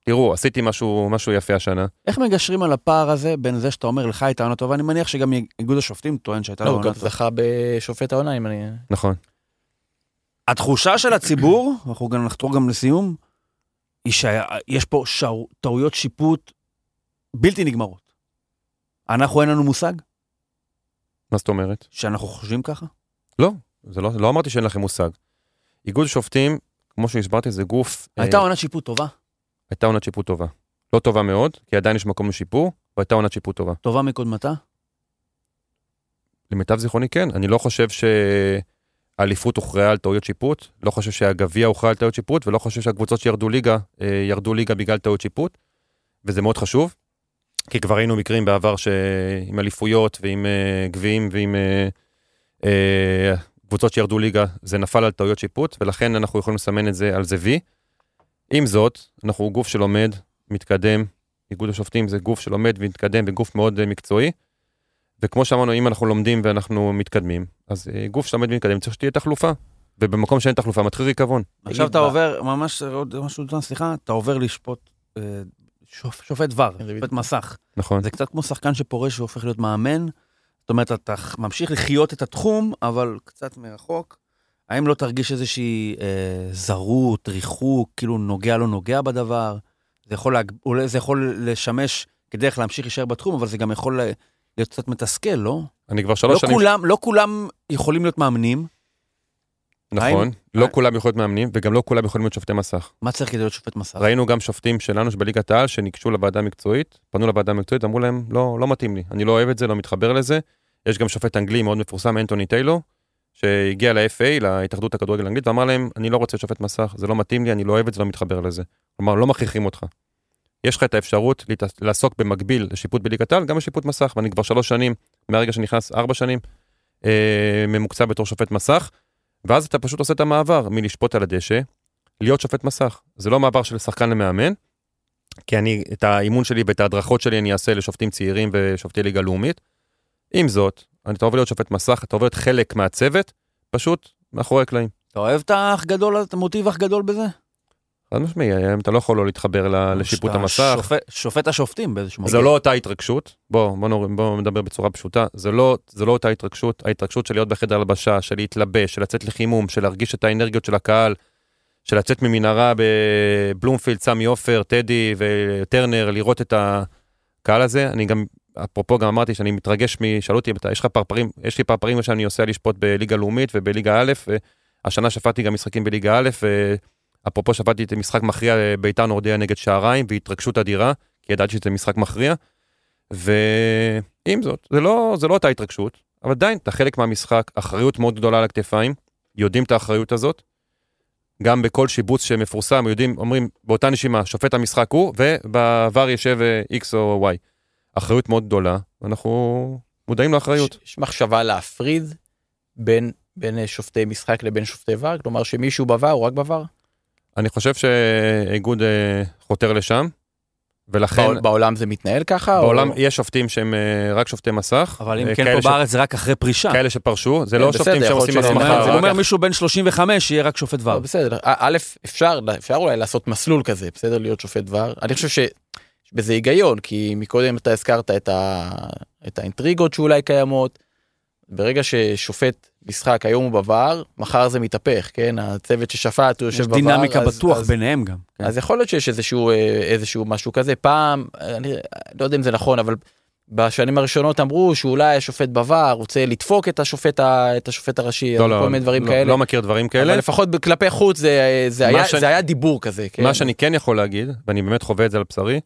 תראו, עשיתי משהו, משהו יפה השנה. איך מגשרים על הפער הזה בין זה שאתה אומר לך הייתה עונה טובה? אני מניח שגם איגוד השופטים טוען שהייתה לא, לו הוא עונה גם טובה. זכה בשופט העונה, אם אני... נכון. התחושה של הציבור, אנחנו גם נחתור גם לסיום, היא שיש פה שער- טעויות שיפוט בלתי נגמרות. אנחנו אין לנו מושג מה זאת אומרת? שאנחנו חושבים ככה? לא, זה לא, לא אמרתי שאין לכם מושג. איגוד שופטים, כמו שהסברתי, זה גוף... הייתה אה, עונת שיפוט טובה, הייתה עונת שיפוט טובה. לא טובה מאוד, כי עדיין יש מקום לשיפור, והייתה עונת שיפוט טובה. טובה מקודמתה. למיטב זיכרוני כן, אני לא חושב שהאליפות הוכרעה על טעויות שיפוט, לא חושב שהגביע הוכרע על טעויות שיפוט, ולא חושב שהקבוצות שירדו ליגה, אה, ירדו ליגה בגלל טעויות שיפוט, וזה מאוד חשוב, כי כבר ראינו מקרים בעבר שעם אליפויות ועם אה, גביעים ועם אה, קבוצות שירדו ליגה, זה נפל על טעויות שיפוט, ולכן אנחנו יכולים לסמן את זה על זה וי. עם זאת, אנחנו גוף שלומד, מתקדם, איגוד השופטים זה גוף שלומד ומתקדם וגוף מאוד אה, מקצועי. וכמו שאמרנו, אם אנחנו לומדים ואנחנו מתקדמים, אז אה, גוף שלומד ומתקדם צריך שתהיה תחלופה. ובמקום שאין תחלופה מתחיל ריקבון. עכשיו אתה עובר, ממש עוד משהו, סליחה, אתה עובר לשפוט אה, שופ- שופט ור, שופט מסך. נכון. זה קצת כמו שחקן שפורש והופך להיות מאמן. זאת אומרת, אתה ממשיך לחיות את התחום, אבל קצת מרחוק. האם לא תרגיש איזושהי אה, זרות, ריחוק, כאילו נוגע לא נוגע בדבר? זה יכול, להג... אולי זה יכול לשמש כדרך להמשיך להישאר בתחום, אבל זה גם יכול ל- להיות קצת מתסכל, לא? אני כבר לא שלוש שנים... כולם, לא כולם יכולים להיות מאמנים. נכון. האם- לא האם- כולם יכולים להיות מאמנים, וגם לא כולם יכולים להיות שופטי מסך. מה צריך כדי להיות שופט מסך? ראינו גם שופטים שלנו שבליגת העל שניגשו לוועדה המקצועית, פנו לוועדה המקצועית, אמרו להם, לא, לא מתאים לי, אני לא אוהב את זה, לא מתחבר לזה. יש גם שופט אנגלי מאוד מפורסם, אנטוני טיילור, שהגיע ל-FA, להתאחדות הכדורגל האנגלית, ואמר להם, אני לא רוצה שופט מסך, זה לא מתאים לי, אני לא אוהב את זה, לא מתחבר לזה. כלומר, לא מכריחים אותך. יש לך את האפשרות לעסוק במקביל לשיפוט בליגת העל, גם בשיפוט מסך, ואני כבר שלוש שנים, מהרגע שנכנס, ארבע שנים, אה, ממוקצע בתור שופט מסך, ואז אתה פשוט עושה את המעבר מלשפוט על הדשא, להיות שופט מסך. זה לא מעבר של שחקן למאמן, כי אני, את האימון שלי ואת ההדרכות שלי אני אעשה לשופטים צעירים ושופטי ליגה לאומית. עם זאת, אתה עובר להיות שופט מסך, אתה עובר להיות חלק מהצוות, פשוט מאחורי הקלעים. אתה אוהב את האח גדול, את המוטיב אח גדול בזה? חד משמעי, היום אתה לא יכול לא להתחבר לשיפוט המסך. שופט- שופט השופטים באיזשהו זה מקום. לא אותה התרגשות, בוא, בוא, נור, בוא נדבר בצורה פשוטה, זה לא, זה לא אותה התרגשות, ההתרגשות של להיות בחדר הלבשה, של להתלבש, של לצאת לחימום, של להרגיש את האנרגיות של הקהל, של לצאת ממנהרה בבלומפילד, סמי עופר, טדי וטרנר, לראות את הקהל הזה. אני גם, אפרופו גם אמרתי שאני מתרגש מ... שאלו אותי, "אתה- יש לך פרפרים, יש לי פרפרים שאני עושה לשפוט בליגה לאומית ובליגה א', והשנה שפטתי גם משחקים בליגה א', אפרופו שפטתי את משחק מכריע אה, ביתר נורדיה נגד שעריים, והתרגשות אדירה, כי ידעתי שזה משחק מכריע. ועם זאת, זה לא, זה לא אותה התרגשות, אבל עדיין, אתה חלק מהמשחק, אחריות מאוד גדולה על הכתפיים, יודעים את האחריות הזאת. גם בכל שיבוץ שמפורסם, יודעים, אומרים באותה נשימה, שופט המשחק הוא, ובעבר יושב אה, X או Y. אחריות מאוד גדולה, ואנחנו מודעים לאחריות. יש, מחשבה להפריד בין, בין אה, שופטי משחק לבין שופטי ור? כלומר שמישהו בVAR הוא רק בVAR? אני חושב שהאיגוד אה, חותר לשם, ולכן בעול- בעולם זה מתנהל ככה? בעולם או... יש שופטים שהם אה, רק שופטי מסך. אבל אם אה, כן פה ש- בארץ זה רק אחרי פרישה. כאלה שפרשו, זה כן, לא בסדר, שופטים שעושים הסמכה. אומר- זה אומר. מישהו בן 35 יהיה רק שופט לא, ור. בסדר, א- אפשר, אפשר אולי לעשות מסלול כזה, בסדר? להיות שופט ור. אני חושב שיש בזה היגיון, כי מקודם אתה הזכרת את, ה... את האינטריגות שאולי קיימות. ברגע ששופט משחק היום הוא בVAR, מחר זה מתהפך, כן? הצוות ששפט הוא יש יושב בVAR. דינמיקה אז- בטוח אז- ביניהם גם. כן. אז יכול להיות שיש איזשהו, אה, איזשהו משהו כזה. פעם, אני לא יודע אם זה נכון, אבל בשנים הראשונות אמרו שאולי השופט בVAR רוצה לדפוק את השופט, ה... את השופט הראשי, לא, לא, כל מיני דברים לא, כאלה. לא מכיר דברים כאלה. אבל לפחות כלפי חוץ זה, זה, היה, שאני- זה היה דיבור כזה. כן? מה שאני כן יכול להגיד, ואני באמת חווה את זה על בשרי,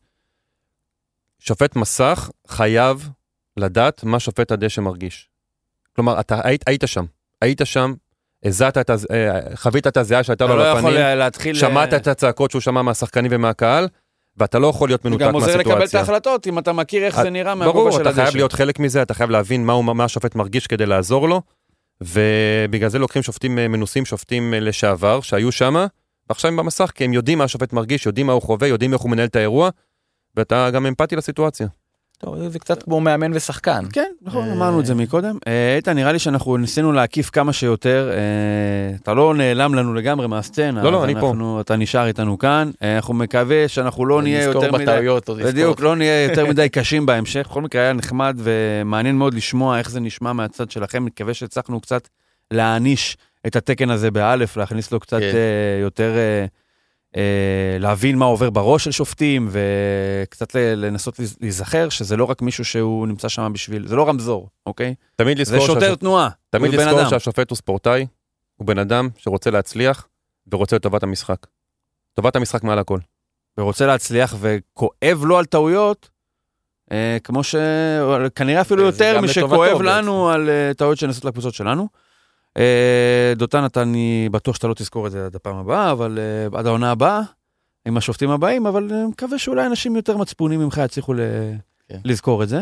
שופט מסך חייב לדעת מה שופט הדשא מרגיש. כלומר, אתה היית, היית שם, היית שם, הזעת את, הז- אה, חווית את הזיעה שהייתה לו לא על יכול הפנים, להתחיל... שמעת אה, את הצעקות שהוא שמע מהשחקנים ומהקהל, ואתה לא יכול להיות זה מנותק גם עוזר לקבל את מהסיטואציה. ההחלטות, אם אתה מכיר איך זה נראה מהגובה ברור, של אתה חייב הדשא. להיות חלק מזה, אתה חייב להבין מה, הוא, מה השופט מרגיש כדי לעזור לו, ובגלל זה לוקחים שופטים אה, מנוסים, שופטים אה, לשעבר, שהיו שם, ועכשיו הם במסך, כי הם יודעים מה השופט מרגיש, יודעים מה הוא חווה, יודעים איך הוא מנהל את האירוע, ואתה גם אמפתי לסיטואציה. טוב, זה קצת כמו מאמן ושחקן. כן, נכון, אה, אמרנו את זה מקודם. אה, איתן, נראה לי שאנחנו ניסינו להקיף כמה שיותר. אה, אתה לא נעלם לנו לגמרי מהסצנה. לא, לא, אני פה. אנחנו- אתה נשאר איתנו כאן. אנחנו מקווה שאנחנו לא נהיה יותר נזכור מדי... בטעויות. עוד בדיוק, נזכור. לא נהיה יותר מדי קשים בהמשך. בכל מקרה היה נחמד ומעניין מאוד לשמוע איך זה נשמע מהצד שלכם. מקווה שהצלחנו קצת להעניש את התקן הזה באלף, להכניס לו קצת כן. יותר, להבין מה עובר בראש של שופטים, וקצת לנסות להיז- להיזכר שזה לא רק מישהו שהוא נמצא שם בשביל, זה לא רמזור, אוקיי? תמיד זה לזכור, שוטר שהשופ... תנועה, תמיד לזכור. שהשופט הוא ספורטאי, הוא בן אדם שרוצה להצליח, ורוצה את טובת המשחק. טובת המשחק מעל הכל. ורוצה להצליח וכואב לו על טעויות, אה, כמו ש... כנראה אפילו זה יותר משכואב לנו על אה, טעויות שנעשות לקבוצות שלנו. אה, דותן, אתה, אני בטוח שאתה לא תזכור את זה עד הפעם הבאה, אבל אה, עד העונה הבאה, עם השופטים הבאים, אבל אני מקווה שאולי אנשים יותר מצפונים ממך יצליחו ל... כן. לזכור את זה.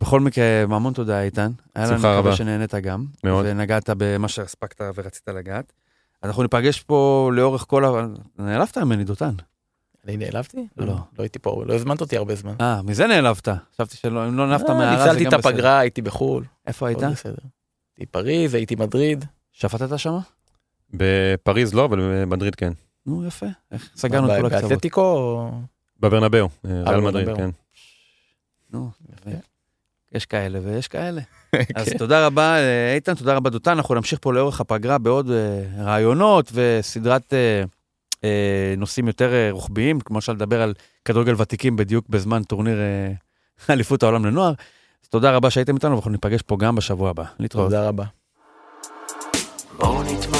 בכל מקרה, המון תודה, איתן. היה לנו מקווה. שנהנית גם. מאוד. ונגעת במה שהספקת ורצית לגעת. אנחנו ניפגש פה לאורך כל ה... נעלבת ממני, דותן. אני נעלבתי? לא. לא הייתי פה, לא הזמנת אותי הרבה זמן. אה, מזה נעלבת. חשבתי שלא, אם לא נעלבת אה, מהערה זה ניצלתי גם את בסדר. הפגרה, הייתי בחו"ל. איפה היית? הייתי פריז, הייתי מדריד. שפטת שם? בפריז לא, אבל במדריד כן. נו, יפה. איך סגרנו את כל הקצוות. באתלטיקו? או- בברנבאו, אה, ריאל מדריד. כן. נו, יפה. יש כאלה ויש כאלה. <laughs> כן. אז תודה רבה, אה, איתן, תודה רבה, דותן. אנחנו נמשיך פה לאורך הפגרה בעוד אה, רעיונות וסדרת אה, אה, נושאים יותר אה, רוחביים, כמו למשל לדבר על כדורגל ותיקים בדיוק בזמן טורניר אה, <laughs> אליפות העולם לנוער. תודה רבה שהייתם איתנו, ואנחנו ניפגש פה גם בשבוע הבא. להתראות. תודה רבה. בואו נתמעמק